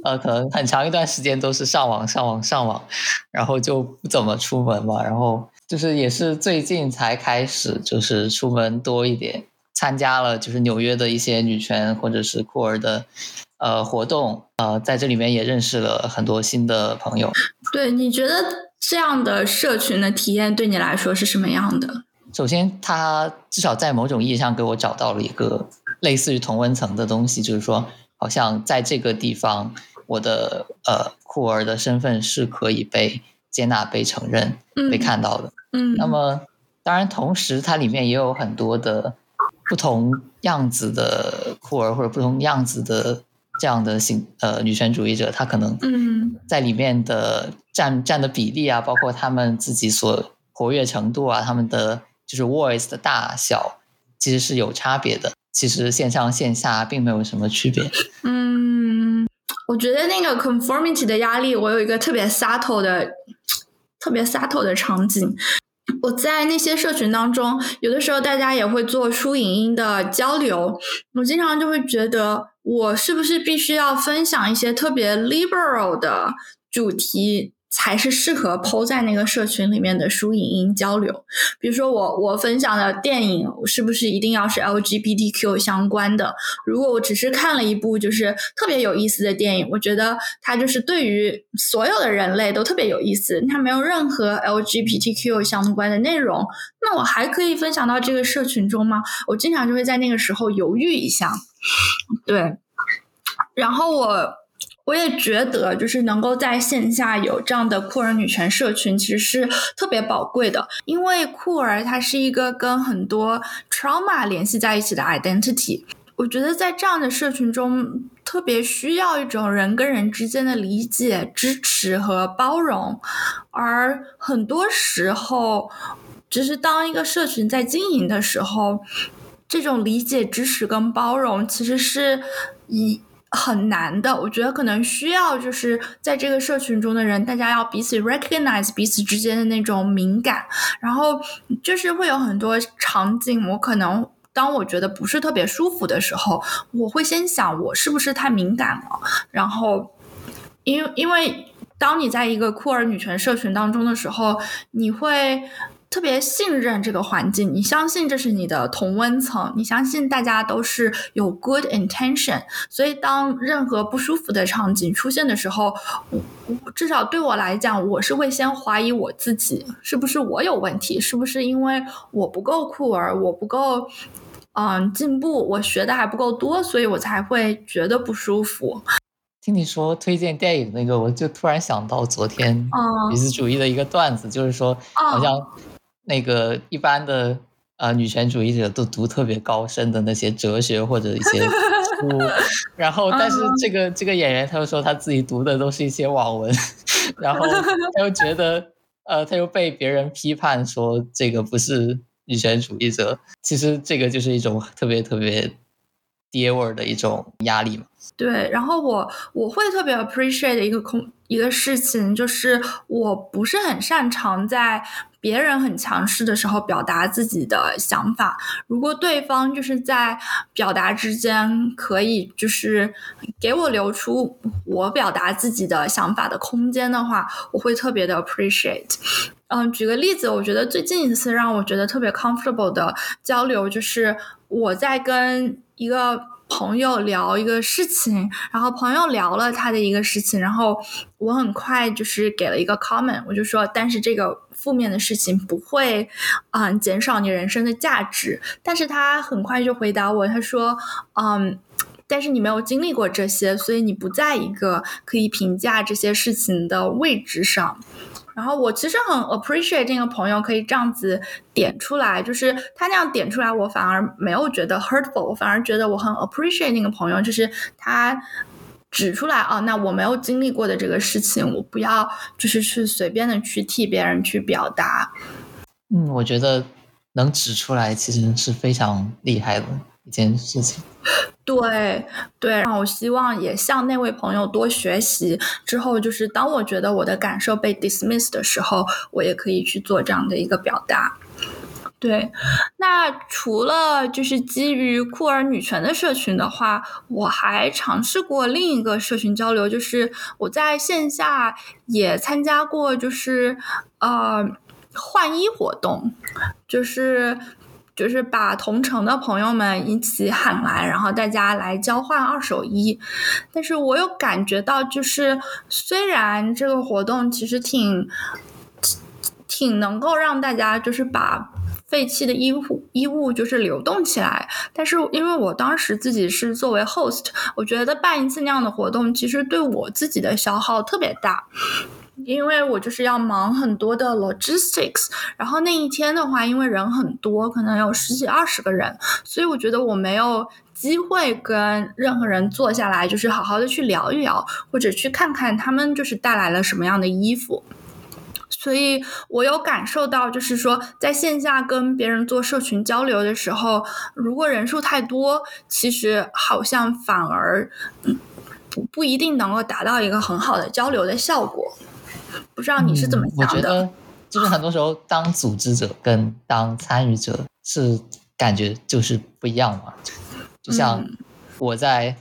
呃，可能很长一段时间都是上网、上网、上网，然后就不怎么出门嘛。然后就是也是最近才开始，就是出门多一点，参加了就是纽约的一些女权或者是酷儿的呃活动，呃，在这里面也认识了很多新的朋友。对，你觉得这样的社群的体验对你来说是什么样的？首先，它至少在某种意义上给我找到了一个类似于同温层的东西，就是说，好像在这个地方，我的呃酷儿的身份是可以被接纳、被承认、被看到的。嗯。那么，当然，同时它里面也有很多的不同样子的酷儿或者不同样子的这样的性呃女权主义者，她可能嗯在里面的占占的比例啊，包括他们自己所活跃程度啊，他们的。就是 voice 的大小其实是有差别的，其实线上线下并没有什么区别。嗯，我觉得那个 conformity 的压力，我有一个特别 subtle 的、特别 subtle 的场景。我在那些社群当中，有的时候大家也会做书影音的交流，我经常就会觉得，我是不是必须要分享一些特别 liberal 的主题？才是适合抛在那个社群里面的书影音交流。比如说，我我分享的电影是不是一定要是 LGBTQ 相关的？如果我只是看了一部就是特别有意思的电影，我觉得它就是对于所有的人类都特别有意思，它没有任何 LGBTQ 相关的内容，那我还可以分享到这个社群中吗？我经常就会在那个时候犹豫一下。对，然后我。我也觉得，就是能够在线下有这样的酷儿女权社群，其实是特别宝贵的。因为酷儿它是一个跟很多 trauma 联系在一起的 identity。我觉得在这样的社群中，特别需要一种人跟人之间的理解、支持和包容。而很多时候，就是当一个社群在经营的时候，这种理解、支持跟包容，其实是以。很难的，我觉得可能需要就是在这个社群中的人，大家要彼此 recognize 彼此之间的那种敏感，然后就是会有很多场景，我可能当我觉得不是特别舒服的时候，我会先想我是不是太敏感了，然后因为因为当你在一个酷儿女权社群当中的时候，你会。特别信任这个环境，你相信这是你的同温层，你相信大家都是有 good intention，所以当任何不舒服的场景出现的时候，至少对我来讲，我是会先怀疑我自己，是不是我有问题，是不是因为我不够酷儿，我不够嗯进步，我学的还不够多，所以我才会觉得不舒服。听你说推荐电影那个，我就突然想到昨天女子主义的一个段子，就是说好像。那个一般的呃女权主义者都读特别高深的那些哲学或者一些书，然后但是这个这个演员他又说他自己读的都是一些网文，然后他又觉得呃他又被别人批判说这个不是女权主义者，其实这个就是一种特别特别爹味儿的一种压力嘛。对，然后我我会特别 appreciate 一个空一个事情，就是我不是很擅长在。别人很强势的时候，表达自己的想法。如果对方就是在表达之间可以就是给我留出我表达自己的想法的空间的话，我会特别的 appreciate。嗯，举个例子，我觉得最近一次让我觉得特别 comfortable 的交流，就是我在跟一个。朋友聊一个事情，然后朋友聊了他的一个事情，然后我很快就是给了一个 comment，我就说，但是这个负面的事情不会，嗯，减少你人生的价值。但是他很快就回答我，他说，嗯，但是你没有经历过这些，所以你不在一个可以评价这些事情的位置上。然后我其实很 appreciate 这个朋友可以这样子点出来，就是他那样点出来，我反而没有觉得 hurtful，我反而觉得我很 appreciate 那个朋友，就是他指出来啊，那我没有经历过的这个事情，我不要就是去随便的去替别人去表达。嗯，我觉得能指出来其实是非常厉害的一件事情。对 对，那我希望也向那位朋友多学习。之后就是当我觉得我的感受被 dismiss 的时候，我也可以去做这样的一个表达。对，那除了就是基于酷儿女权的社群的话，我还尝试过另一个社群交流，就是我在线下也参加过，就是呃换衣活动，就是。就是把同城的朋友们一起喊来，然后大家来交换二手衣。但是我有感觉到，就是虽然这个活动其实挺挺能够让大家就是把废弃的衣物衣物就是流动起来，但是因为我当时自己是作为 host，我觉得办一次那样的活动，其实对我自己的消耗特别大。因为我就是要忙很多的 logistics，然后那一天的话，因为人很多，可能有十几二十个人，所以我觉得我没有机会跟任何人坐下来，就是好好的去聊一聊，或者去看看他们就是带来了什么样的衣服。所以我有感受到，就是说在线下跟别人做社群交流的时候，如果人数太多，其实好像反而不不一定能够达到一个很好的交流的效果。不知道你是怎么想的？我觉得就是很多时候，当组织者跟当参与者是感觉就是不一样嘛。就像我在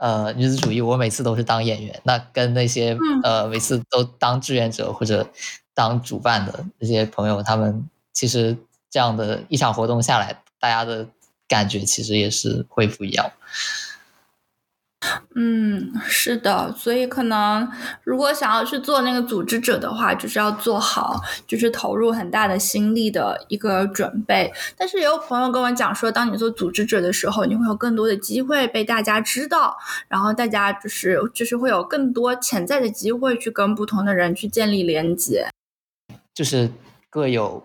呃女子主义，我每次都是当演员，那跟那些呃每次都当志愿者或者当主办的那些朋友，他们其实这样的一场活动下来，大家的感觉其实也是会不一样。嗯，是的，所以可能如果想要去做那个组织者的话，就是要做好，就是投入很大的心力的一个准备。但是也有朋友跟我讲说，当你做组织者的时候，你会有更多的机会被大家知道，然后大家就是就是会有更多潜在的机会去跟不同的人去建立连接，就是各有。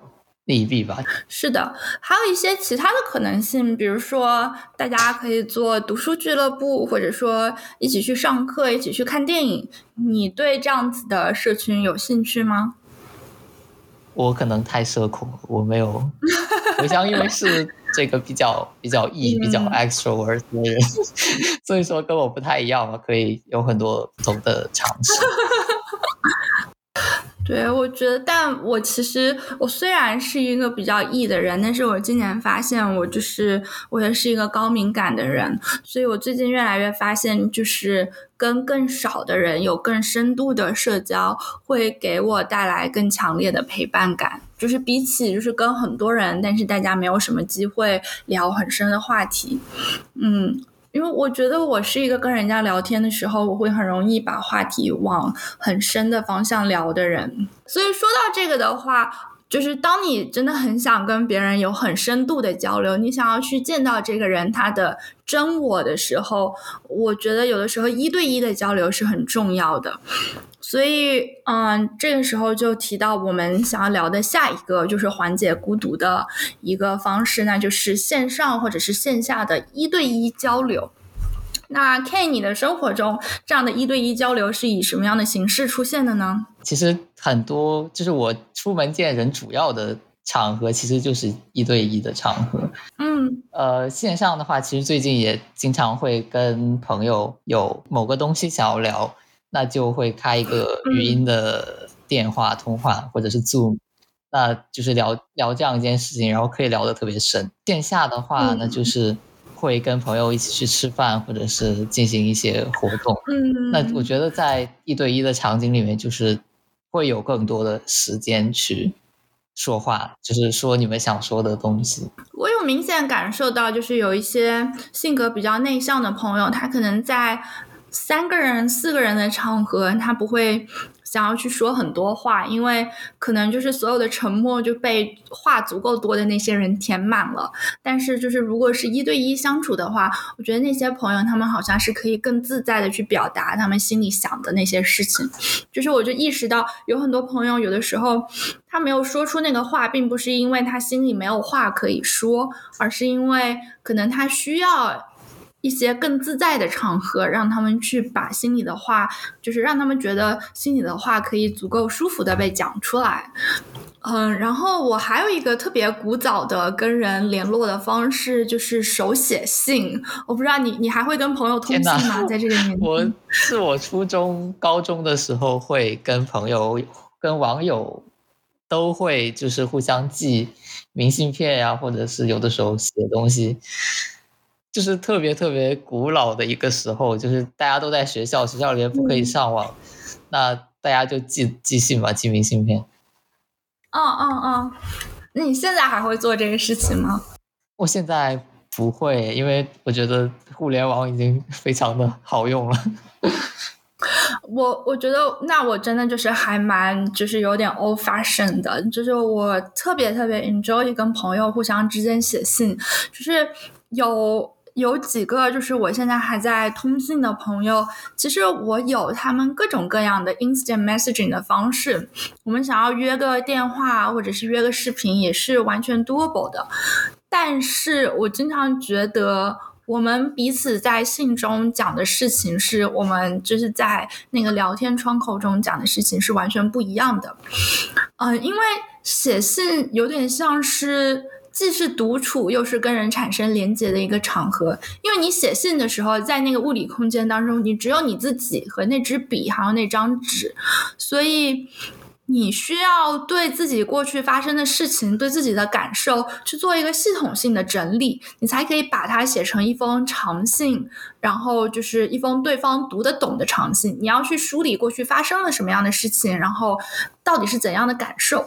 利弊吧，是的，还有一些其他的可能性，比如说大家可以做读书俱乐部，或者说一起去上课，一起去看电影。你对这样子的社群有兴趣吗？我可能太社恐了，我没有。我想，因为是这个比较比较 E、比较 extrovert 的人，所以说跟我不太一样嘛，可以有很多不同的尝试。对，我觉得，但我其实我虽然是一个比较 E 的人，但是我今年发现我就是我也是一个高敏感的人，所以我最近越来越发现，就是跟更少的人有更深度的社交，会给我带来更强烈的陪伴感，就是比起就是跟很多人，但是大家没有什么机会聊很深的话题，嗯。因为我觉得我是一个跟人家聊天的时候，我会很容易把话题往很深的方向聊的人。所以说到这个的话，就是当你真的很想跟别人有很深度的交流，你想要去见到这个人他的真我的时候，我觉得有的时候一对一的交流是很重要的。所以，嗯，这个时候就提到我们想要聊的下一个，就是缓解孤独的一个方式，那就是线上或者是线下的一对一交流。那 K，你的生活中这样的一对一交流是以什么样的形式出现的呢？其实很多，就是我出门见人主要的场合，其实就是一对一的场合。嗯，呃，线上的话，其实最近也经常会跟朋友有某个东西想要聊。那就会开一个语音的电话通话，或者是 Zoom，那就是聊聊这样一件事情，然后可以聊得特别深。线下的话，那就是会跟朋友一起去吃饭，或者是进行一些活动。嗯，那我觉得在一对一的场景里面，就是会有更多的时间去说话，就是说你们想说的东西。我有明显感受到，就是有一些性格比较内向的朋友，他可能在。三个人、四个人的场合，他不会想要去说很多话，因为可能就是所有的沉默就被话足够多的那些人填满了。但是，就是如果是一对一相处的话，我觉得那些朋友他们好像是可以更自在的去表达他们心里想的那些事情。就是我就意识到，有很多朋友有的时候他没有说出那个话，并不是因为他心里没有话可以说，而是因为可能他需要。一些更自在的场合，让他们去把心里的话，就是让他们觉得心里的话可以足够舒服的被讲出来。嗯，然后我还有一个特别古早的跟人联络的方式，就是手写信。我不知道你你还会跟朋友通信吗？在这个年，我是我初中、高中的时候会跟朋友、跟网友都会就是互相寄明信片呀，或者是有的时候写东西。就是特别特别古老的一个时候，就是大家都在学校，学校里面不可以上网，那大家就寄寄信吧，寄明信片。哦哦哦，那你现在还会做这个事情吗？我现在不会，因为我觉得互联网已经非常的好用了。我我觉得，那我真的就是还蛮，就是有点 old fashion 的，就是我特别特别 enjoy 跟朋友互相之间写信，就是有。有几个就是我现在还在通信的朋友，其实我有他们各种各样的 instant messaging 的方式。我们想要约个电话或者是约个视频，也是完全 doable 的。但是我经常觉得，我们彼此在信中讲的事情，是我们就是在那个聊天窗口中讲的事情是完全不一样的。嗯，因为写信有点像是。既是独处，又是跟人产生连接的一个场合。因为你写信的时候，在那个物理空间当中，你只有你自己和那支笔，还有那张纸，所以你需要对自己过去发生的事情，对自己的感受去做一个系统性的整理，你才可以把它写成一封长信，然后就是一封对方读得懂的长信。你要去梳理过去发生了什么样的事情，然后到底是怎样的感受。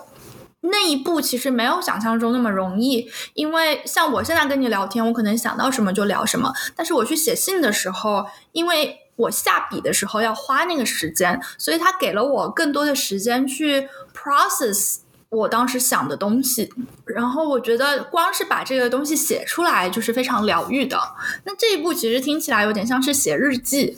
那一步其实没有想象中那么容易，因为像我现在跟你聊天，我可能想到什么就聊什么，但是我去写信的时候，因为我下笔的时候要花那个时间，所以他给了我更多的时间去 process。我当时想的东西，然后我觉得光是把这个东西写出来就是非常疗愈的。那这一步其实听起来有点像是写日记，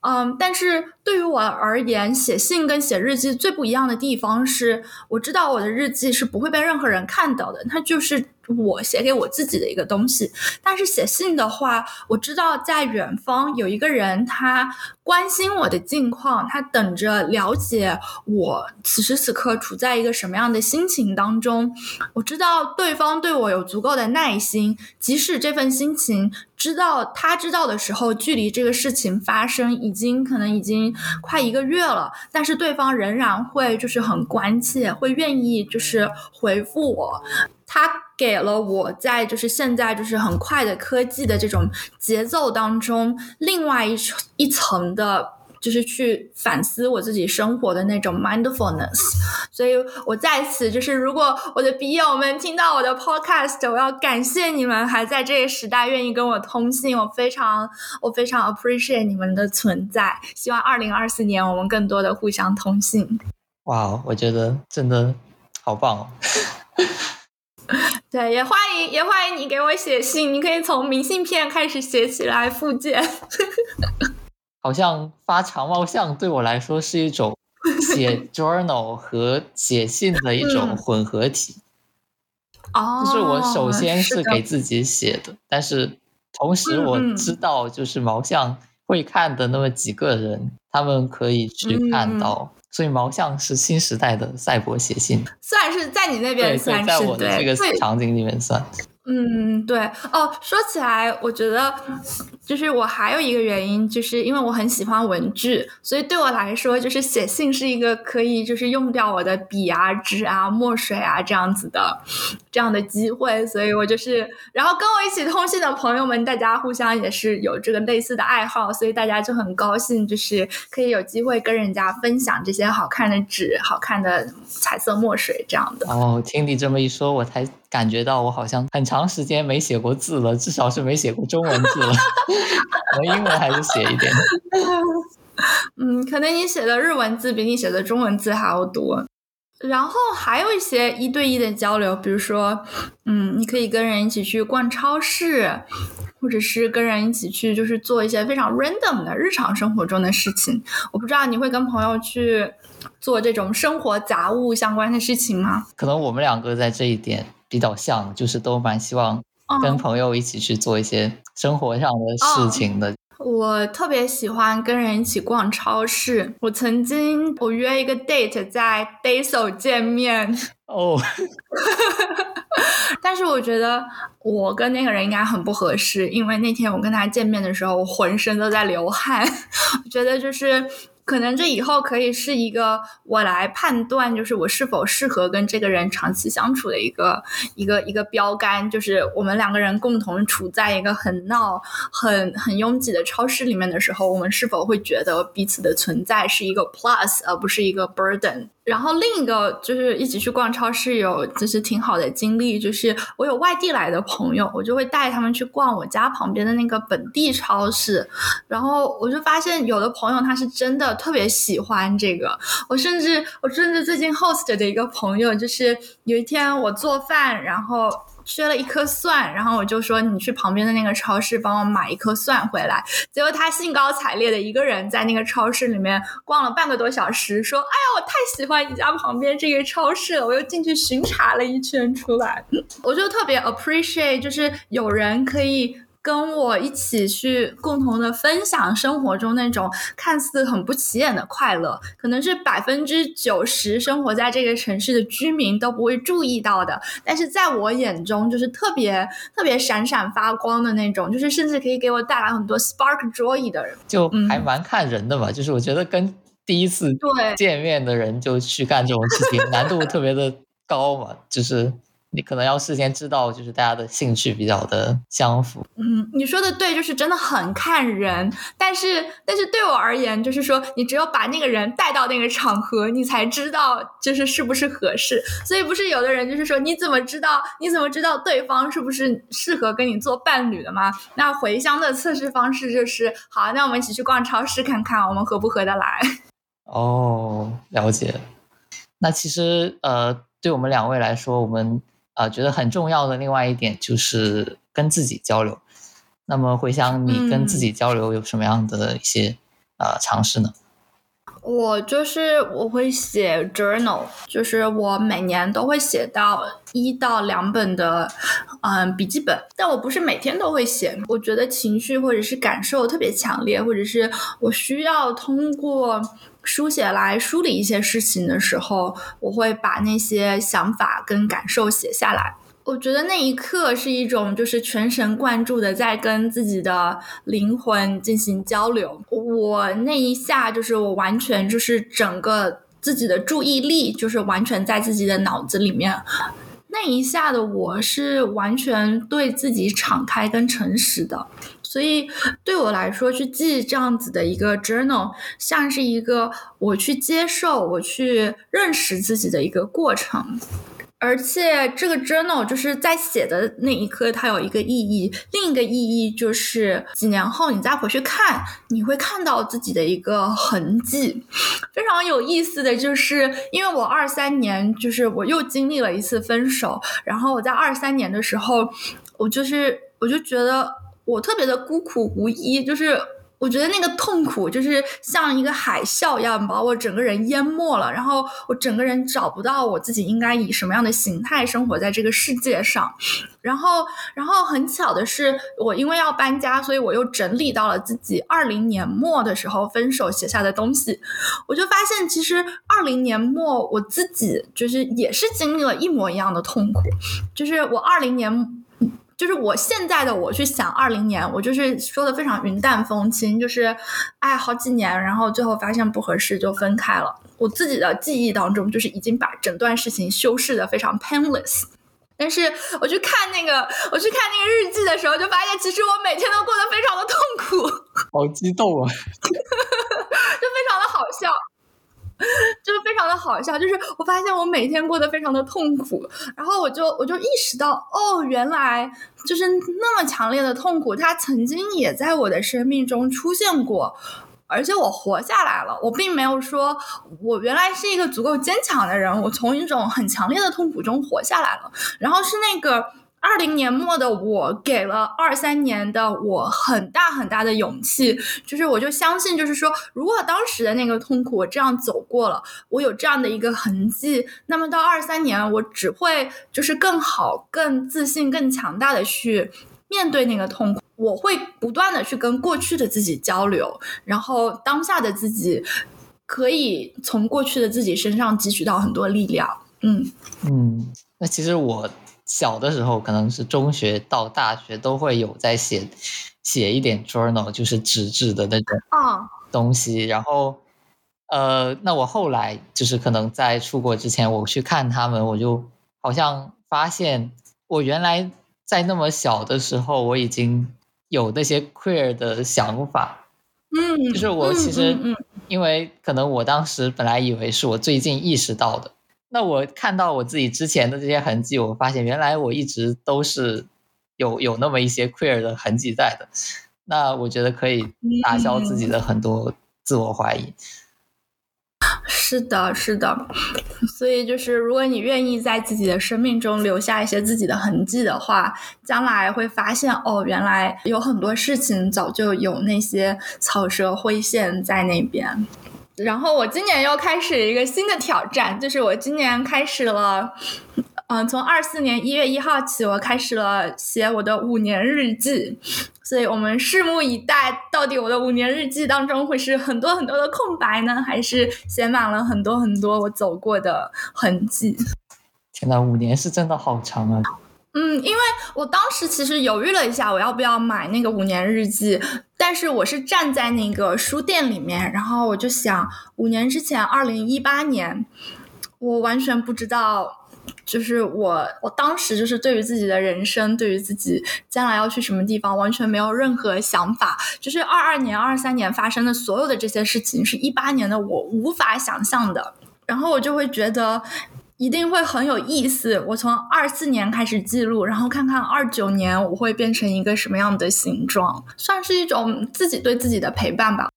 嗯，但是对于我而言，写信跟写日记最不一样的地方是，我知道我的日记是不会被任何人看到的，它就是。我写给我自己的一个东西，但是写信的话，我知道在远方有一个人，他关心我的近况，他等着了解我此时此刻处在一个什么样的心情当中。我知道对方对我有足够的耐心，即使这份心情知道他知道的时候，距离这个事情发生已经可能已经快一个月了，但是对方仍然会就是很关切，会愿意就是回复我。他给了我在就是现在就是很快的科技的这种节奏当中，另外一一层的。就是去反思我自己生活的那种 mindfulness，所以我在此就是，如果我的笔友们听到我的 podcast，我要感谢你们还在这个时代愿意跟我通信，我非常我非常 appreciate 你们的存在。希望二零二四年我们更多的互相通信。哇，我觉得真的好棒哦！对，也欢迎也欢迎你给我写信，你可以从明信片开始写起来附件。好像发长毛象对我来说是一种写 journal 和写信的一种混合体。哦，就是我首先是给自己写的，但是同时我知道，就是毛象会看的那么几个人，他们可以去看到，所以毛象是新时代的赛博写信，算是在你那边算是在我的这个场景里面算。嗯，对哦，说起来，我觉得就是我还有一个原因，就是因为我很喜欢文具，所以对我来说，就是写信是一个可以就是用掉我的笔啊、纸啊、墨水啊这样子的这样的机会，所以我就是，然后跟我一起通信的朋友们，大家互相也是有这个类似的爱好，所以大家就很高兴，就是可以有机会跟人家分享这些好看的纸、好看的彩色墨水这样的。哦，听你这么一说，我才。感觉到我好像很长时间没写过字了，至少是没写过中文字了。我英文还是写一点。嗯，可能你写的日文字比你写的中文字还要多。然后还有一些一对一的交流，比如说，嗯，你可以跟人一起去逛超市，或者是跟人一起去，就是做一些非常 random 的日常生活中的事情。我不知道你会跟朋友去做这种生活杂物相关的事情吗？可能我们两个在这一点。比较像，就是都蛮希望跟朋友一起去做一些生活上的事情的。我特别喜欢跟人一起逛超市。我曾经我约一个 date 在 Dayso 见面 哦，但是我觉得我跟那个人应该很不合适，因为那天我跟他见面的时候，我浑身都在流汗。我觉得就是。可能这以后可以是一个我来判断，就是我是否适合跟这个人长期相处的一个一个一个标杆，就是我们两个人共同处在一个很闹、很很拥挤的超市里面的时候，我们是否会觉得彼此的存在是一个 plus 而不是一个 burden。然后另一个就是一起去逛超市，有就是挺好的经历，就是我有外地来的朋友，我就会带他们去逛我家旁边的那个本地超市，然后我就发现有的朋友他是真的特别喜欢这个，我甚至我甚至最近 host 的一个朋友，就是有一天我做饭，然后。缺了一颗蒜，然后我就说你去旁边的那个超市帮我买一颗蒜回来。结果他兴高采烈的一个人在那个超市里面逛了半个多小时，说：“哎呀，我太喜欢你家旁边这个超市了。”我又进去巡查了一圈出来，我就特别 appreciate，就是有人可以。跟我一起去共同的分享生活中那种看似很不起眼的快乐，可能是百分之九十生活在这个城市的居民都不会注意到的，但是在我眼中就是特别特别闪闪发光的那种，就是甚至可以给我带来很多 spark joy 的人，就还蛮看人的嘛。就是我觉得跟第一次见面的人就去干这种事情，难度特别的高嘛，就是。你可能要事先知道，就是大家的兴趣比较的相符。嗯，你说的对，就是真的很看人。但是，但是对我而言，就是说，你只有把那个人带到那个场合，你才知道就是是不是合适。所以，不是有的人就是说，你怎么知道？你怎么知道对方是不是适合跟你做伴侣的吗？那回乡的测试方式就是，好，那我们一起去逛超市看看，我们合不合得来。哦，了解。那其实，呃，对我们两位来说，我们。啊，觉得很重要的另外一点就是跟自己交流。那么回想你跟自己交流有什么样的一些啊尝试呢？我就是我会写 journal，就是我每年都会写到一到两本的嗯笔记本，但我不是每天都会写。我觉得情绪或者是感受特别强烈，或者是我需要通过。书写来梳理一些事情的时候，我会把那些想法跟感受写下来。我觉得那一刻是一种就是全神贯注的在跟自己的灵魂进行交流。我那一下就是我完全就是整个自己的注意力就是完全在自己的脑子里面。那一下的我是完全对自己敞开跟诚实的，所以对我来说去记这样子的一个 journal，像是一个我去接受、我去认识自己的一个过程。而且这个 journal 就是在写的那一刻，它有一个意义，另一个意义就是几年后你再回去看，你会看到自己的一个痕迹。非常有意思的就是，因为我二三年就是我又经历了一次分手，然后我在二三年的时候，我就是我就觉得我特别的孤苦无依，就是。我觉得那个痛苦就是像一个海啸一样把我整个人淹没了，然后我整个人找不到我自己应该以什么样的形态生活在这个世界上。然后，然后很巧的是，我因为要搬家，所以我又整理到了自己二零年末的时候分手写下的东西。我就发现，其实二零年末我自己就是也是经历了一模一样的痛苦，就是我二零年。就是我现在的我去想二零年，我就是说的非常云淡风轻，就是哎好几年，然后最后发现不合适就分开了。我自己的记忆当中，就是已经把整段事情修饰的非常 painless。但是我去看那个，我去看那个日记的时候，就发现其实我每天都过得非常的痛苦，好激动啊，就非常的好笑。就是非常的好笑，就是我发现我每天过得非常的痛苦，然后我就我就意识到，哦，原来就是那么强烈的痛苦，它曾经也在我的生命中出现过，而且我活下来了。我并没有说我原来是一个足够坚强的人，我从一种很强烈的痛苦中活下来了，然后是那个。二零年末的我给了二三年的我很大很大的勇气，就是我就相信，就是说，如果当时的那个痛苦我这样走过了，我有这样的一个痕迹，那么到二三年我只会就是更好、更自信、更强大的去面对那个痛苦。我会不断的去跟过去的自己交流，然后当下的自己可以从过去的自己身上汲取到很多力量。嗯嗯，那其实我。小的时候，可能是中学到大学都会有在写写一点 journal，就是纸质的那种东西。然后，呃，那我后来就是可能在出国之前，我去看他们，我就好像发现，我原来在那么小的时候，我已经有那些 queer 的想法。嗯，就是我其实，因为可能我当时本来以为是我最近意识到的。那我看到我自己之前的这些痕迹，我发现原来我一直都是有有那么一些 queer 的痕迹在的。那我觉得可以打消自己的很多自我怀疑。是的，是的。所以就是，如果你愿意在自己的生命中留下一些自己的痕迹的话，将来会发现哦，原来有很多事情早就有那些草蛇灰线在那边。然后我今年又开始一个新的挑战，就是我今年开始了，嗯，从二四年一月一号起，我开始了写我的五年日记，所以我们拭目以待，到底我的五年日记当中会是很多很多的空白呢，还是写满了很多很多我走过的痕迹？天呐，五年是真的好长啊！嗯，因为我当时其实犹豫了一下，我要不要买那个五年日记，但是我是站在那个书店里面，然后我就想，五年之前，二零一八年，我完全不知道，就是我，我当时就是对于自己的人生，对于自己将来要去什么地方，完全没有任何想法，就是二二年、二三年发生的所有的这些事情，是一八年的我无法想象的，然后我就会觉得。一定会很有意思。我从二四年开始记录，然后看看二九年我会变成一个什么样的形状，算是一种自己对自己的陪伴吧。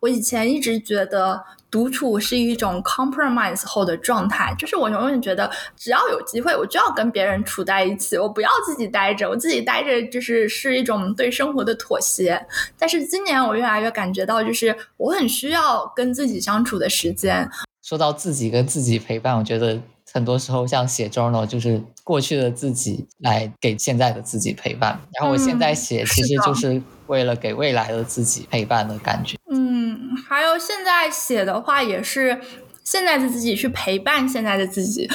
我以前一直觉得独处是一种 compromise 后的状态，就是我永远觉得只要有机会，我就要跟别人处在一起，我不要自己待着。我自己待着就是是一种对生活的妥协。但是今年我越来越感觉到，就是我很需要跟自己相处的时间。说到自己跟自己陪伴，我觉得。很多时候，像写 journal，就是过去的自己来给现在的自己陪伴。然后我现在写，其实就是为了给未来的自己陪伴的感觉。嗯，还有现在写的话，也是现在的自己去陪伴现在的自己。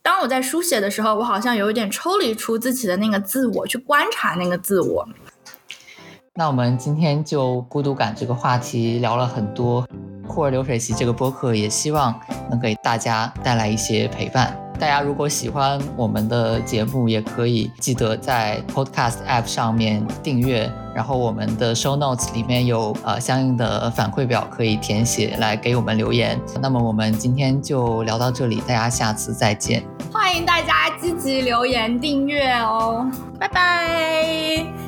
当我在书写的时候，我好像有一点抽离出自己的那个自我，去观察那个自我。那我们今天就孤独感这个话题聊了很多，酷儿流水席这个播客也希望能给大家带来一些陪伴。大家如果喜欢我们的节目，也可以记得在 Podcast App 上面订阅。然后我们的 Show Notes 里面有呃相应的反馈表可以填写来给我们留言。那么我们今天就聊到这里，大家下次再见。欢迎大家积极留言订阅哦，拜拜。